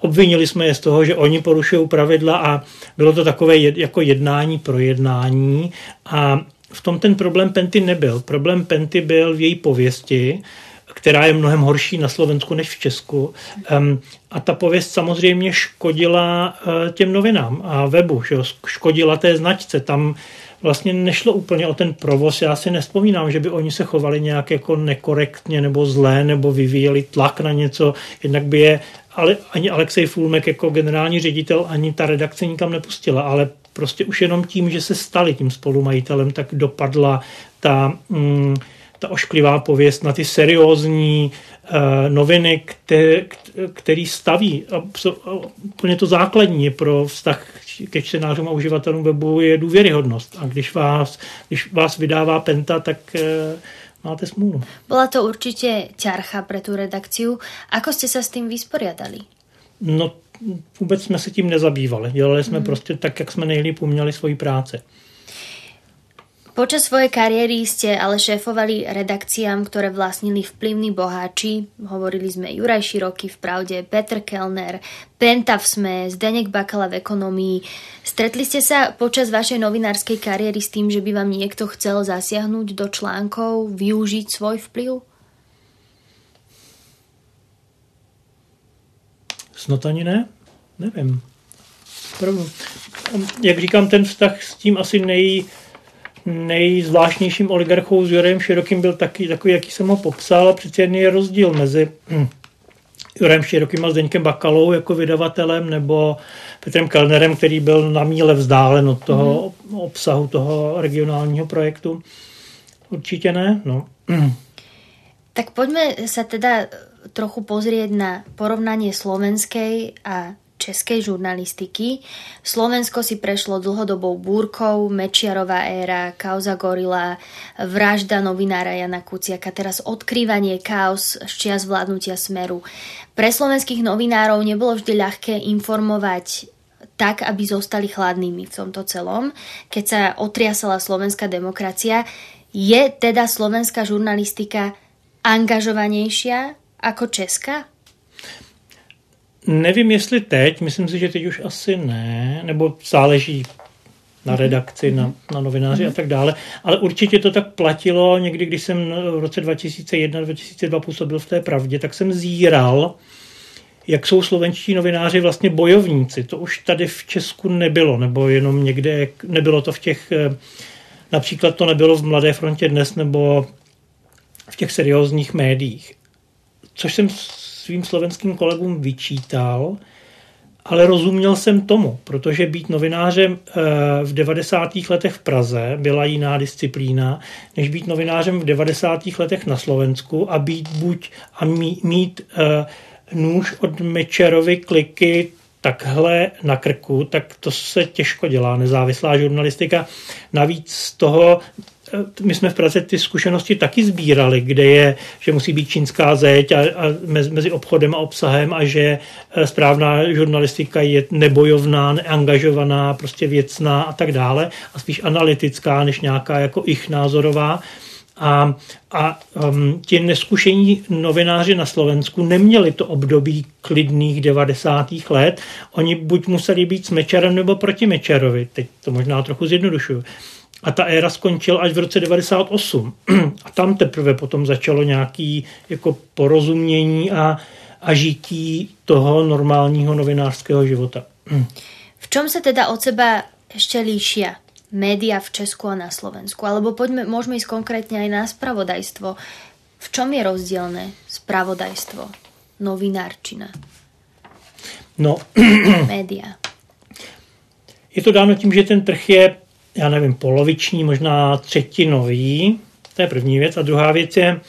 Obvinili jsme je z toho, že oni porušují pravidla a bylo to takové jako jednání pro jednání a v tom ten problém Penty nebyl. Problém Penty byl v její pověsti, která je mnohem horší na Slovensku než v Česku. A ta pověst samozřejmě škodila uh, těm novinám a webu, že škodila té značce. Tam vlastně nešlo úplně o ten provoz. Já si nespomínám, že by oni se chovali nějak jako nekorektně nebo zlé, nebo vyvíjeli tlak na něco. Jednak by je ale ani Alexej Fulmek jako generální ředitel, ani ta redakce nikam nepustila, ale prostě už jenom tím, že se stali tím spolumajitelem, tak dopadla ta... Mm, ta ošklivá pověst na ty seriózní uh, noviny, které, který staví. Úplně to základní pro vztah ke čtenářům a uživatelům webu je důvěryhodnost. A když vás, když vás vydává Penta, tak uh, máte smůlu. Byla to určitě ťarcha pro tu redakciu. Ako jste se s tím vysporiadali? No, vůbec jsme se tím nezabývali. Dělali jsme mm. prostě tak, jak jsme nejlíp uměli svoji práci. Počas svojej kariéry ste ale šéfovali redakciám, ktoré vlastnili vplyvní boháči. Hovorili sme Juraj Široky v Pravde, Petr Kellner, Penta v SME, Zdenek Bakala v ekonomii. Stretli ste sa počas vašej novinárskej kariéry s tým, že by vám niekto chcel zasiahnuť do článkov, využiť svoj vplyv? Snad ani ne, nevím. Jak říkám, ten vztah s tím asi nej, nejzvláštnějším oligarchou s Jurem Širokým byl taky takový, jaký jsem ho popsal, a přece jen je rozdíl mezi Jurem Širokým a Zdeňkem Bakalou jako vydavatelem nebo Petrem Kellnerem, který byl na míle vzdálen od toho mm. obsahu toho regionálního projektu. Určitě ne, no. Tak pojďme se teda trochu pozrieť na porovnanie slovenskej a českej žurnalistiky. Slovensko si prešlo dlhodobou búrkou, Mečiarová éra, kauza Gorila, vražda novinára Jana Kuciaka, teraz odkrývanie kaos z čias vládnutia Smeru. Pre slovenských novinárov nebolo vždy ľahké informovať tak, aby zostali chladnými v tomto celom. Keď sa otriasala slovenská demokracia, je teda slovenská žurnalistika angažovanejšia ako česká? Nevím, jestli teď, myslím si, že teď už asi ne, nebo záleží na mhm. redakci, na, na novináři a tak dále. Ale určitě to tak platilo někdy, když jsem v roce 2001-2002 působil v té pravdě, tak jsem zíral, jak jsou slovenští novináři vlastně bojovníci. To už tady v Česku nebylo, nebo jenom někde, nebylo to v těch, eh, například to nebylo v Mladé frontě dnes, nebo v těch seriózních médiích. Což jsem svým slovenským kolegům vyčítal, ale rozuměl jsem tomu, protože být novinářem eh, v 90. letech v Praze byla jiná disciplína, než být novinářem v 90. letech na Slovensku a být buď a mít, uh, nůž od Mečerovy kliky takhle na krku, tak to se těžko dělá, nezávislá žurnalistika. Navíc z toho my jsme v Praze ty zkušenosti taky sbírali, kde je, že musí být čínská zeď a, a mezi obchodem a obsahem a že e, správná žurnalistika je nebojovná, neangažovaná, prostě věcná a tak dále a spíš analytická než nějaká jako ich názorová. A, a um, ti neskušení novináři na Slovensku neměli to období klidných 90. let. Oni buď museli být s Mečerem nebo proti Mečerovi. Teď to možná trochu zjednodušuju. A ta éra skončila až v roce 98. A tam teprve potom začalo nějaký jako porozumění a, a žití toho normálního novinářského života. V čom se teda od seba ještě líšia média v Česku a na Slovensku? Alebo poďme, môžeme ísť konkrétne aj na spravodajstvo. V čom je rozdielne spravodajstvo, novinárčina? No, média. Je to dáno tím, že ten trh je já nevím, poloviční, možná třetinový. To je první věc. A druhá věc je,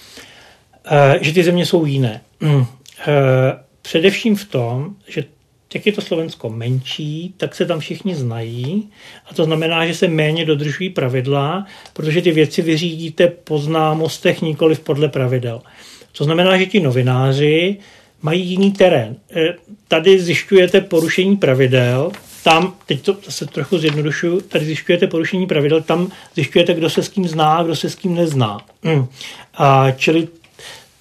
eh, že ty země jsou jiné. Mm. Eh, především v tom, že jak je to Slovensko menší, tak se tam všichni znají a to znamená, že se méně dodržují pravidla, protože ty věci vyřídíte po známostech, nikoli podle pravidel. To znamená, že ti novináři mají jiný terén. Eh, tady zjišťujete porušení pravidel, tam, teď to zase trochu zjednodušuju, tady zjišťujete porušení pravidel, tam zjišťujete, kdo se s kým zná, kdo se s kým nezná. Mm. A čili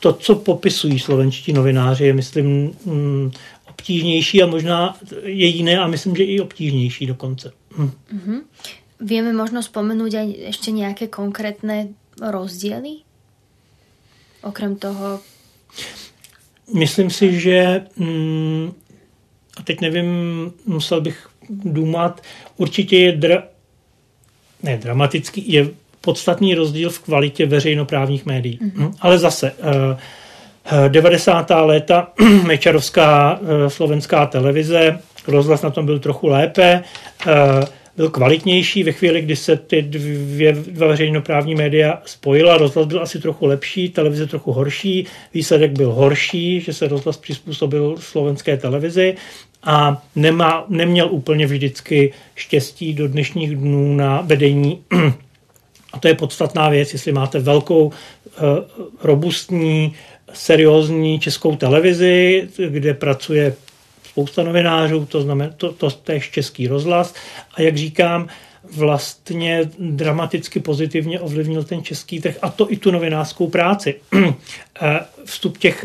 to, co popisují slovenští novináři, je, myslím, mm, obtížnější a možná je jiné a myslím, že i obtížnější dokonce. Mm. Mm-hmm. Vieme možno spomenúť aj ešte nejaké konkrétne rozdiely? Okrem toho... Myslím si, že mm, a teď nevím, musel bych důmat, určitě je dra, ne, dramatický, je podstatný rozdíl v kvalitě veřejnoprávních médií. Mm-hmm. Ale zase, 90. Eh, eh, léta Mečarovská eh, slovenská televize, rozhlas na tom byl trochu lépe, byl kvalitnější ve chvíli, kdy se ty dvě, dva veřejnoprávní média spojila. Rozhlas byl asi trochu lepší, televize trochu horší, výsledek byl horší, že se rozhlas přizpůsobil slovenské televizi a nemá, neměl úplně vždycky štěstí do dnešních dnů na vedení. A to je podstatná věc, jestli máte velkou, eh, robustní, seriózní českou televizi, kde pracuje spousta novinářů, to znamená, to, to, to je český rozhlas. A jak říkám, vlastně dramaticky pozitivně ovlivnil ten český trh a to i tu novinářskou práci. Eh, vstup těch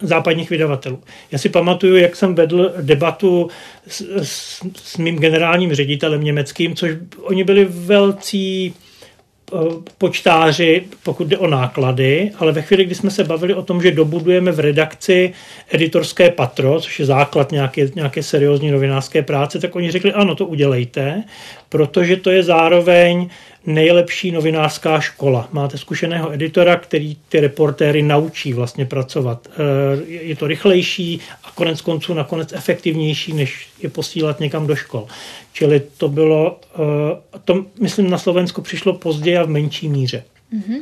západních vydavatelů. Já si pamatuju, jak jsem vedl debatu s, s, s mým generálním ředitelem německým, což oni byli velcí eh, počtáři, pokud jde o náklady, ale ve chvíli, kdy jsme se bavili o tom, že dobudujeme v redakci editorské patro, což je základ nějaké, nějaké seriózní novinářské práce, tak oni řekli, ano, to udělejte, protože to je zároveň nejlepší novinářská škola. Máte zkušeného editora, který ty reportéry naučí vlastně pracovat. Eh, je to rychlejší a konec konců nakonec efektivnější, než je posílat někam do škol. Čili to bylo, eh, to myslím na Slovensku přišlo později a v menší míře. Mm-hmm.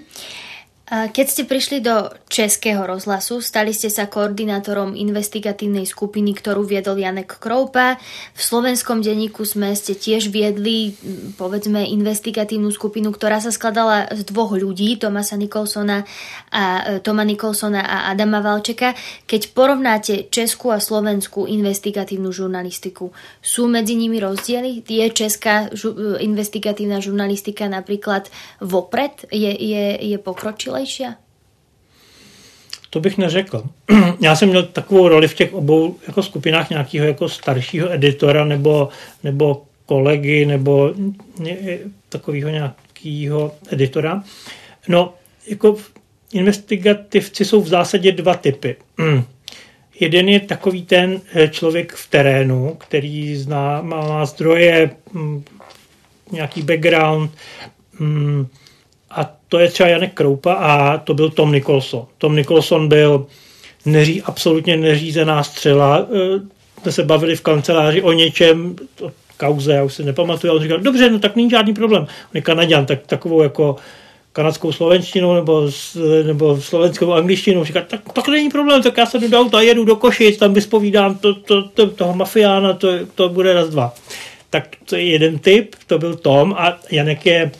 Keď ste prišli do Českého rozhlasu, stali ste sa koordinátorom investigatívnej skupiny, ktorú viedol Janek Kroupa. V slovenskom denníku sme ste tiež viedli, povedzme, investigatívnu skupinu, ktorá sa skladala z dvoch ľudí, Tomasa Nikolsona a e, Toma Nikolsona a Adama Valčeka. Keď porovnáte českú a slovenskú investigatívnu žurnalistiku, sú medzi nimi rozdiely? Je česká žu- investigatívna žurnalistika napríklad vopred? Je, je, je pokročilá? Rychlejší? To bych neřekl. Já jsem měl takovou roli v těch obou jako skupinách nějakého jako staršího editora nebo, nebo kolegy nebo takového nějakého editora. No, jako investigativci jsou v zásadě dva typy. Jeden je takový ten eh, člověk v terénu, který zná, má zdroje, mm, nějaký background, mm, a to je třeba Janek Kroupa a to byl Tom Nicholson. Tom Nicholson byl neří, absolutně neřízená střela. Eh, jsme se bavili v kanceláři o něčem, to kauze, já už si nepamatuju, ale on říkal, dobře, no tak není žádný problém. On je Kanaděn, tak takovou jako kanadskou slovenštinou nebo, nebo slovenskou angličtinou. Říká, tak, tak není problém, tak já se jdu do auta, jedu do Košic, tam vyspovídám to, to, to, toho mafiána, to, to bude raz, dva. Tak to je jeden typ, to byl Tom a Janek je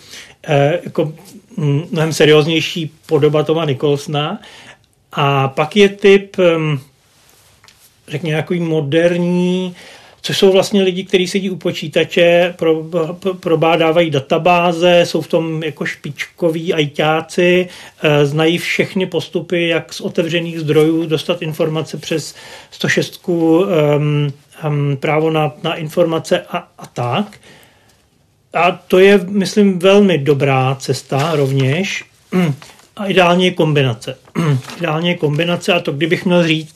eh, jako mnohem serióznější podoba Toma Nicholsona. A pak je typ, řekněme, nějaký moderní, což jsou vlastně lidi, kteří sedí u počítače, pro, pro, probádávají databáze, jsou v tom jako špičkoví ajťáci, e, znají všechny postupy, jak z otevřených zdrojů dostat informace přes 106 um, um, právo na, na informace a, a tak. A to je, myslím, velmi dobrá cesta rovněž. A ideálně je kombinace. ideálně je kombinace a to, kdybych měl říct,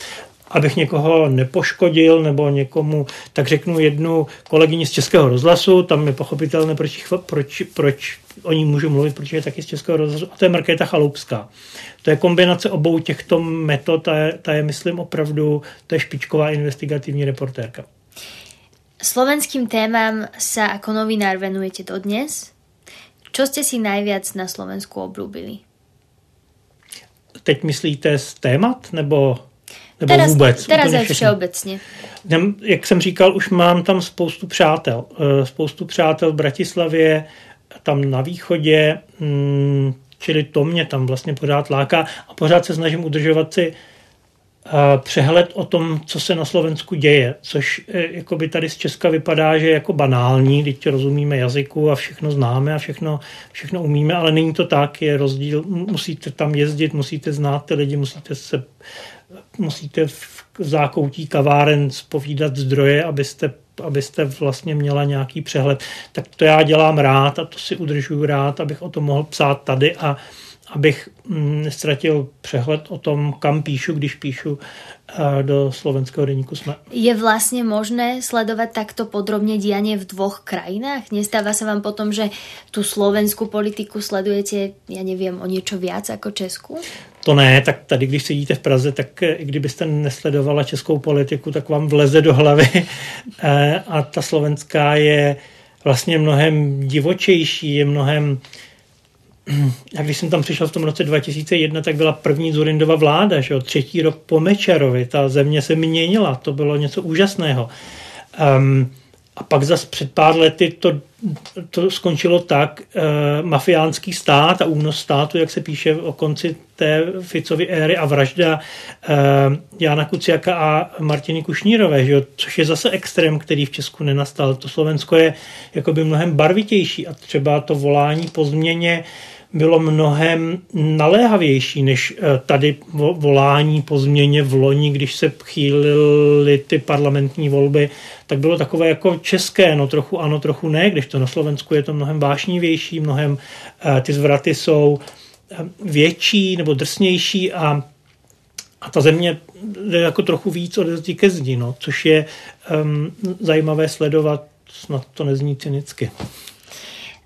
abych někoho nepoškodil nebo někomu, tak řeknu jednu kolegyni z Českého rozhlasu, tam je pochopitelné, proč, proč, proč o ní můžu mluvit, protože je taky z Českého rozhlasu, a to je Markéta Chaloupská. To je kombinace obou těchto metod, ta je, ta je myslím opravdu, to je špičková investigativní reportérka. Slovenským témam sa ako novinár venujete dodnes. Čo ste si najviac na Slovensku oblúbili? Teď myslíte z témat nebo, nebo teraz, vůbec? Teraz je všeobecně. Jak jsem říkal, už mám tam spoustu přátel. Eh, spoustu přátel v Bratislavě, tam na východě, mm, čili to mě tam vlastně pořád láká a pořád se snažím udržovat si přehled o tom, co se na Slovensku děje, což e, jako by tady z Česka vypadá, že je jako banální, teď rozumíme jazyku a všechno známe a všechno, všechno umíme, ale není to tak, je rozdíl, musíte tam jezdit, musíte znát ty lidi, musíte se musíte v zákoutí kaváren spovídat zdroje, abyste, abyste vlastně měla nějaký přehled. Tak to já dělám rád a to si udržuju rád, abych o tom mohl psát tady a abych mm, přehled o tom, kam píšu, když píšu eh, do slovenského denníku SME. Je vlastně možné sledovat takto podrobně dianie v dvoch krajinách? Nestává se vám potom, že tu slovenskou politiku sledujete, já nevím, o něco víc jako Česku? To ne, tak tady, když sedíte v Praze, tak eh, i kdybyste nesledovala českou politiku, tak vám vleze do hlavy. Eh, a ta slovenská je vlastně mnohem divočejší, je mnohem jak když jsem tam přišel v tom roce 2001, tak byla první Zurindova vláda, že jo? třetí rok po Mečerovi, ta země se měnila, to bylo něco úžasného. Um, a pak zase před pár lety to, to skončilo tak, uh, mafiánský stát a únos státu, jak se píše o konci té Ficovy éry a vražda uh, Jana Kuciaka a Martiny Kušnírové, že jo? což je zase extrém, který v Česku nenastal. To Slovensko je jakoby mnohem barvitější a třeba to volání po změně bylo mnohem naléhavější než eh, tady volání po změně v loni, když se chýlily ty parlamentní volby, tak bylo takové jako české, no trochu ano, trochu ne, když to na Slovensku je to mnohem vášnivější, mnohem eh, ty zvraty jsou eh, větší nebo drsnější a, a ta země jde jako trochu víc od zdi ke zdi, no, což je um, zajímavé sledovat, snad to nezní cynicky.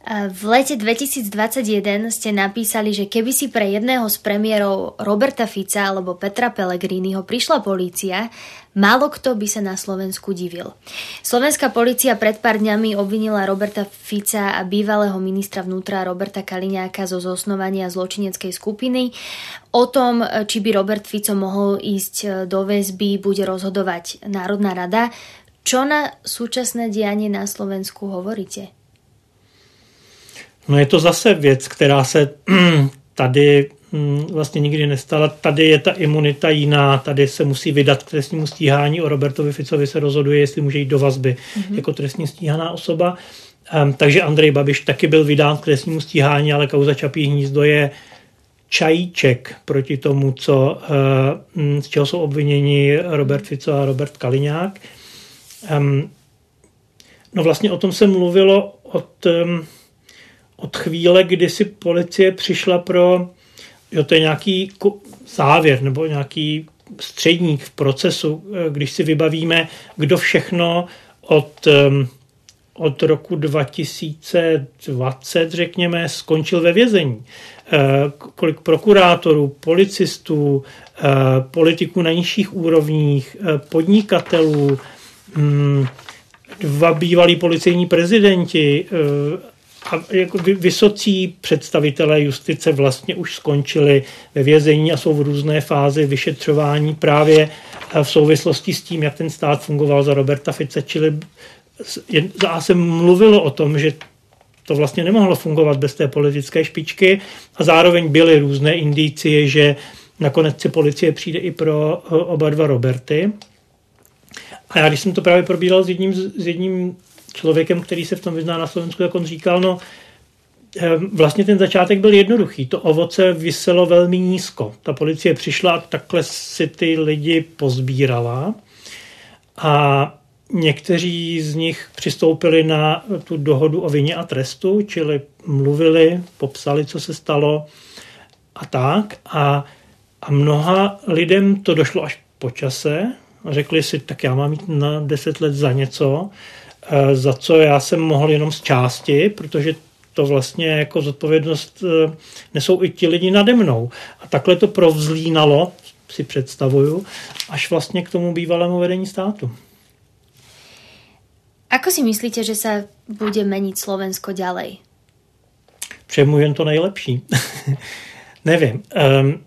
V lete 2021 ste napísali, že keby si pre jedného z premiérov Roberta Fica alebo Petra Pellegriniho prišla polícia, málo kto by sa na Slovensku divil. Slovenská policia pred pár dňami obvinila Roberta Fica a bývalého ministra vnútra Roberta Kaliňáka zo zosnovania zločineckej skupiny. O tom, či by Robert Fico mohol ísť do väzby, bude rozhodovať Národná rada. Čo na súčasné dianie na Slovensku hovoríte? No je to zase věc, která se tady mm, vlastně nikdy nestala. Tady je ta imunita jiná, tady se musí vydat k trestnímu stíhání. O Robertovi Ficovi se rozhoduje, jestli může jít do vazby mm-hmm. jako trestně stíhaná osoba. Um, takže Andrej Babiš taky byl vydán k trestnímu stíhání, ale kauza Čapí hnízdo je čajíček proti tomu, co, uh, z čeho jsou obviněni Robert Fico a Robert Kaliňák. Um, no vlastně o tom se mluvilo od... Um, od chvíle, kdy si policie přišla pro, jo, to je nějaký závěr nebo nějaký středník v procesu, eh, když si vybavíme, kdo všechno od, od roku 2020, řekněme, skončil ve vězení. Eh, kolik prokurátorů, policistů, eh, politiků na nižších úrovních, podnikatelů, hm, dva bývalí policejní prezidenti, a jako vysocí představitelé justice vlastně už skončili ve vězení a jsou v různé fázi vyšetřování právě eh, v souvislosti s tím, jak ten stát fungoval za Roberta Fice, čili se mluvilo o tom, že to vlastně nemohlo fungovat bez té politické špičky a zároveň byly různé indicie, že nakonec si policie přijde i pro eh, oba dva Roberty. A já když jsem to právě probíral s jedním, s jedním člověkem, který se v tom vyzná na Slovensku, jak on říkal, no eh, vlastně ten začátek byl jednoduchý. To ovoce vyselo velmi nízko. Ta policie přišla a takhle si ty lidi pozbírala a někteří z nich přistoupili na tu dohodu o vině a trestu, čili mluvili, popsali, co se stalo a tak. A, a mnoha lidem to došlo až po čase a řekli si, tak já mám jít na deset let za něco, za co já jsem mohl jenom z části, protože to vlastně jako zodpovědnost eh, nesou i ti lidi nade mnou. A takhle to provzlínalo, si představuju, až vlastně k tomu bývalému vedení státu. Ako si myslíte, že se bude menit Slovensko ďalej? Přemu jen to nejlepší. Nevím. Um,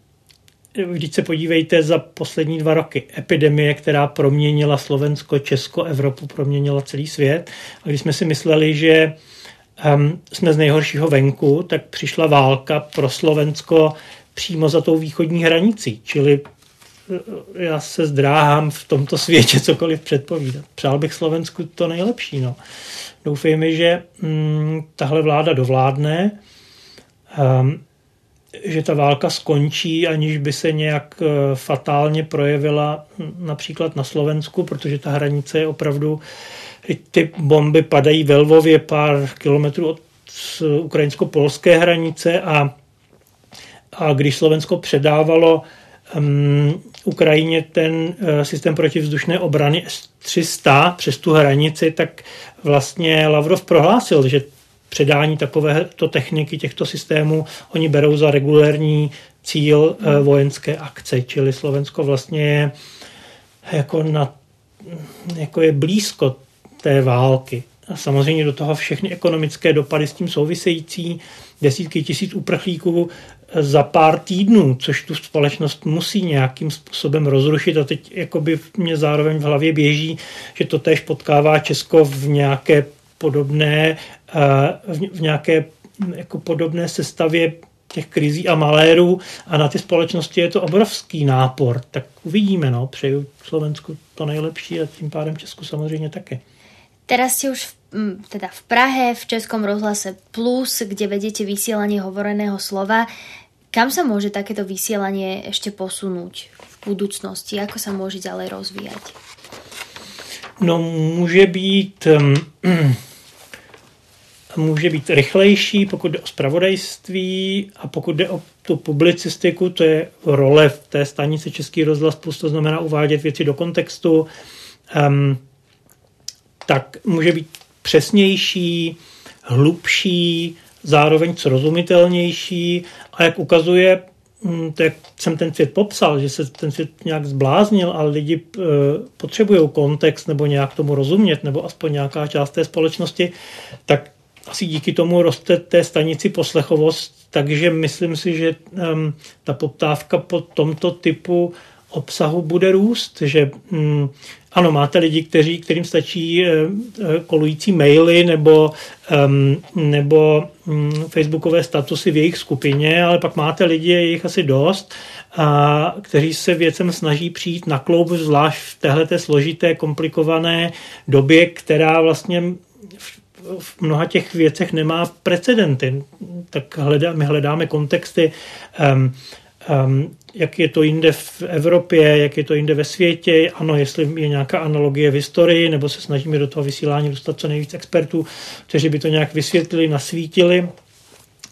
Vždyť se podívejte za poslední dva roky. Epidemie, která proměnila Slovensko, Česko, Evropu, proměnila celý svět. A když jsme si mysleli, že um, jsme z nejhoršího venku, tak přišla válka pro Slovensko přímo za tou východní hranicí. Čili eh, já se zdráhám v tomto světě cokoliv předpovídat. Přál bych Slovensku to nejlepší. No. Doufejme, že mm, tahle vláda dovládne. Um, že ta válka skončí, aniž by se nějak eh, fatálně projevila například na Slovensku, protože ta hranice je opravdu, ty bomby padají ve Lvově pár kilometrů od ukrajinsko-polské hranice a, a když Slovensko předávalo um, Ukrajině ten uh, systém protivzdušné obrany S-300 přes tu hranici, tak vlastně Lavrov prohlásil, že předání takovéto techniky, těchto systémů, oni berou za regulérní cíl hmm. vojenské akce, čili Slovensko vlastně je jako, na, jako je blízko té války. A samozřejmě do toho všechny ekonomické dopady s tím související, desítky tisíc uprchlíků eh, za pár týdnů, což tu společnost musí nějakým způsobem rozrušit a teď jakoby mě zároveň v hlavě běží, že to tež potkává Česko v nějaké podobné, eh, v nějaké jako podobné sestavě těch krizí a malérů a na ty společnosti je to obrovský nápor. Tak uvidíme, no. Přeju Slovensku to nejlepší a tím pádem Česku samozřejmě také. Teraz ste už v, teda v Prahe, v Českom rozhlase Plus, kde vedete vysielanie hovoreného slova. Kam sa môže takéto vysielanie ešte posunúť v budúcnosti? Ako sa môže ďalej rozvíjať? No může být um, může být rychlejší, pokud jde o spravodajství a pokud jde o tu publicistiku, to je role v té stanici Český rozhlas plus, to znamená uvádět věci do kontextu, um, tak může být přesnější, hlubší, zároveň srozumitelnější a jak ukazuje, hm, to jak jsem ten svět popsal, že se ten svět nějak zbláznil a lidi e, potřebují kontext nebo nějak tomu rozumět, nebo aspoň nějaká část té společnosti, tak asi díky tomu roste té stanici poslechovost, takže myslím si, že um, ta poptávka po tomto typu obsahu bude růst, že um, ano, máte lidi, kteří, kterým stačí uh, kolující maily nebo, um, nebo um, facebookové statusy v jejich skupině, ale pak máte lidi, je jich asi dost, a kteří se věcem snaží přijít na kloub, zvlášť v téhleté složité, komplikované době, která vlastně mnoha těch věcech nemá precedenty. Tak hledá, my hledáme kontexty, um, um, jak je to jinde v Evropě, jak je to jinde ve světě, ano, jestli je nějaká analogie v historii, nebo se snažíme do toho vysílání dostat co nejvíc expertů, kteří by to nějak vysvětlili, nasvítili.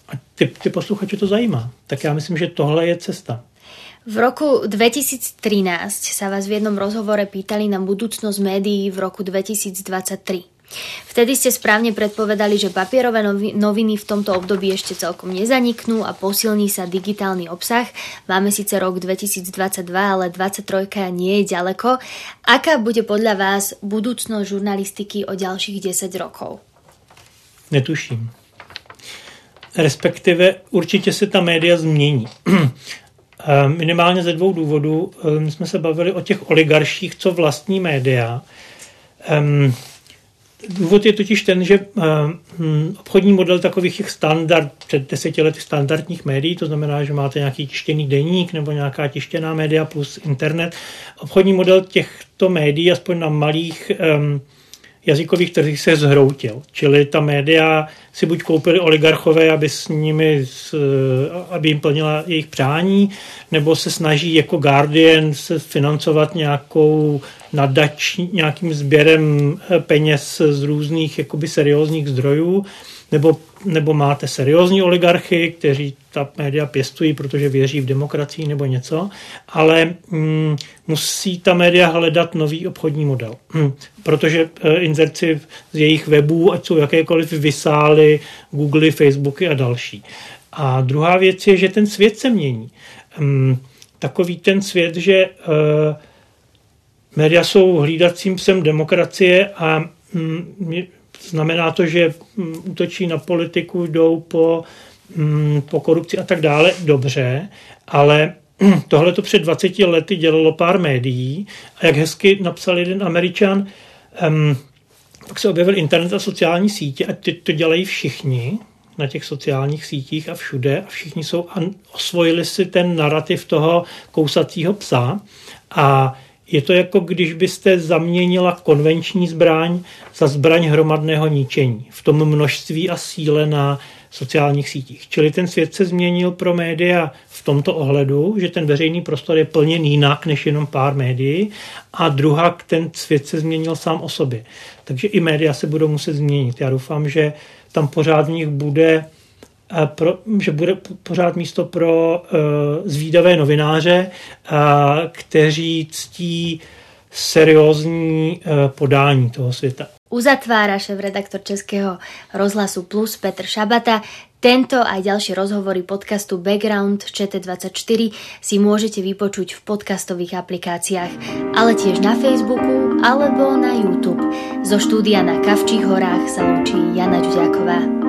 A ty, ty posluchače to zajímá. Tak já myslím, že tohle je cesta. V roku 2013 sa vás v jednom rozhovore pýtali na budúcnosť médií v roku 2023. Vtedy ste správne predpovedali, že papierové noviny v tomto období ešte celkom nezaniknú a posilní sa digitálny obsah. Máme síce rok 2022, ale 23 nie je ďaleko. Aká bude podľa vás budúcnosť žurnalistiky o ďalších 10 rokov? Netuším. Respektive určitě se ta média změní. Minimálně ze dvou důvodů. My jsme se bavili o těch oligarších, co vlastní média. Důvod je totiž ten, že uh, obchodní model takových těch standard, před deseti lety standardních médií, to znamená, že máte nějaký tištěný deník nebo nějaká tištěná média plus internet, obchodní model těchto médií, aspoň na malých um, jazykových trzích se zhroutil. Čili ta média si buď koupili oligarchové, aby s nimi, aby jim plnila jejich přání, nebo se snaží jako Guardian se financovat nějakou nadač, nějakým sběrem peněz z různých jakoby seriózních zdrojů nebo, nebo máte seriózní oligarchy, kteří ta média pěstují, protože věří v demokracii nebo něco, ale mm, musí ta média hledat nový obchodní model, mm, protože e, inzerci z jejich webů, ať jsou jakékoliv vysály, Google, Facebooky a další. A druhá věc je, že ten svět se mění. Mm, takový ten svět, že e, média jsou hlídacím psem demokracie a mm, Znamená to, že mm, útočí na politiku, jdou po, mm, po korupci a tak dále, dobře, ale tohle to před 20 lety dělalo pár médií a jak hezky napsal jeden američan, um, pak se objevil internet a sociální sítě a ty to dělají všichni na těch sociálních sítích a všude a všichni jsou a osvojili si ten narrativ toho kousacího psa a je to jako když byste zaměnila konvenční zbraň za zbraň hromadného ničení v tom množství a síle na sociálních sítích. Čili ten svět se změnil pro média v tomto ohledu, že ten veřejný prostor je plněn jinak než jenom pár médií a druhá, ten svět se změnil sám o sobě. Takže i média se budou muset změnit. Já doufám, že tam pořád v nich bude pro, že bude pořád místo pro uh, zvídavé novináře, uh, kteří ctí seriózní uh, podání toho světa. Uzatvára šéf-redaktor Českého rozhlasu Plus Petr Šabata. Tento aj ďalšie rozhovory podcastu Background ČT24 si môžete vypočuť v podcastových aplikáciách, ale tiež na Facebooku alebo na YouTube. Zo štúdia na Kavčích horách sa lúči Jana Ďuďáková.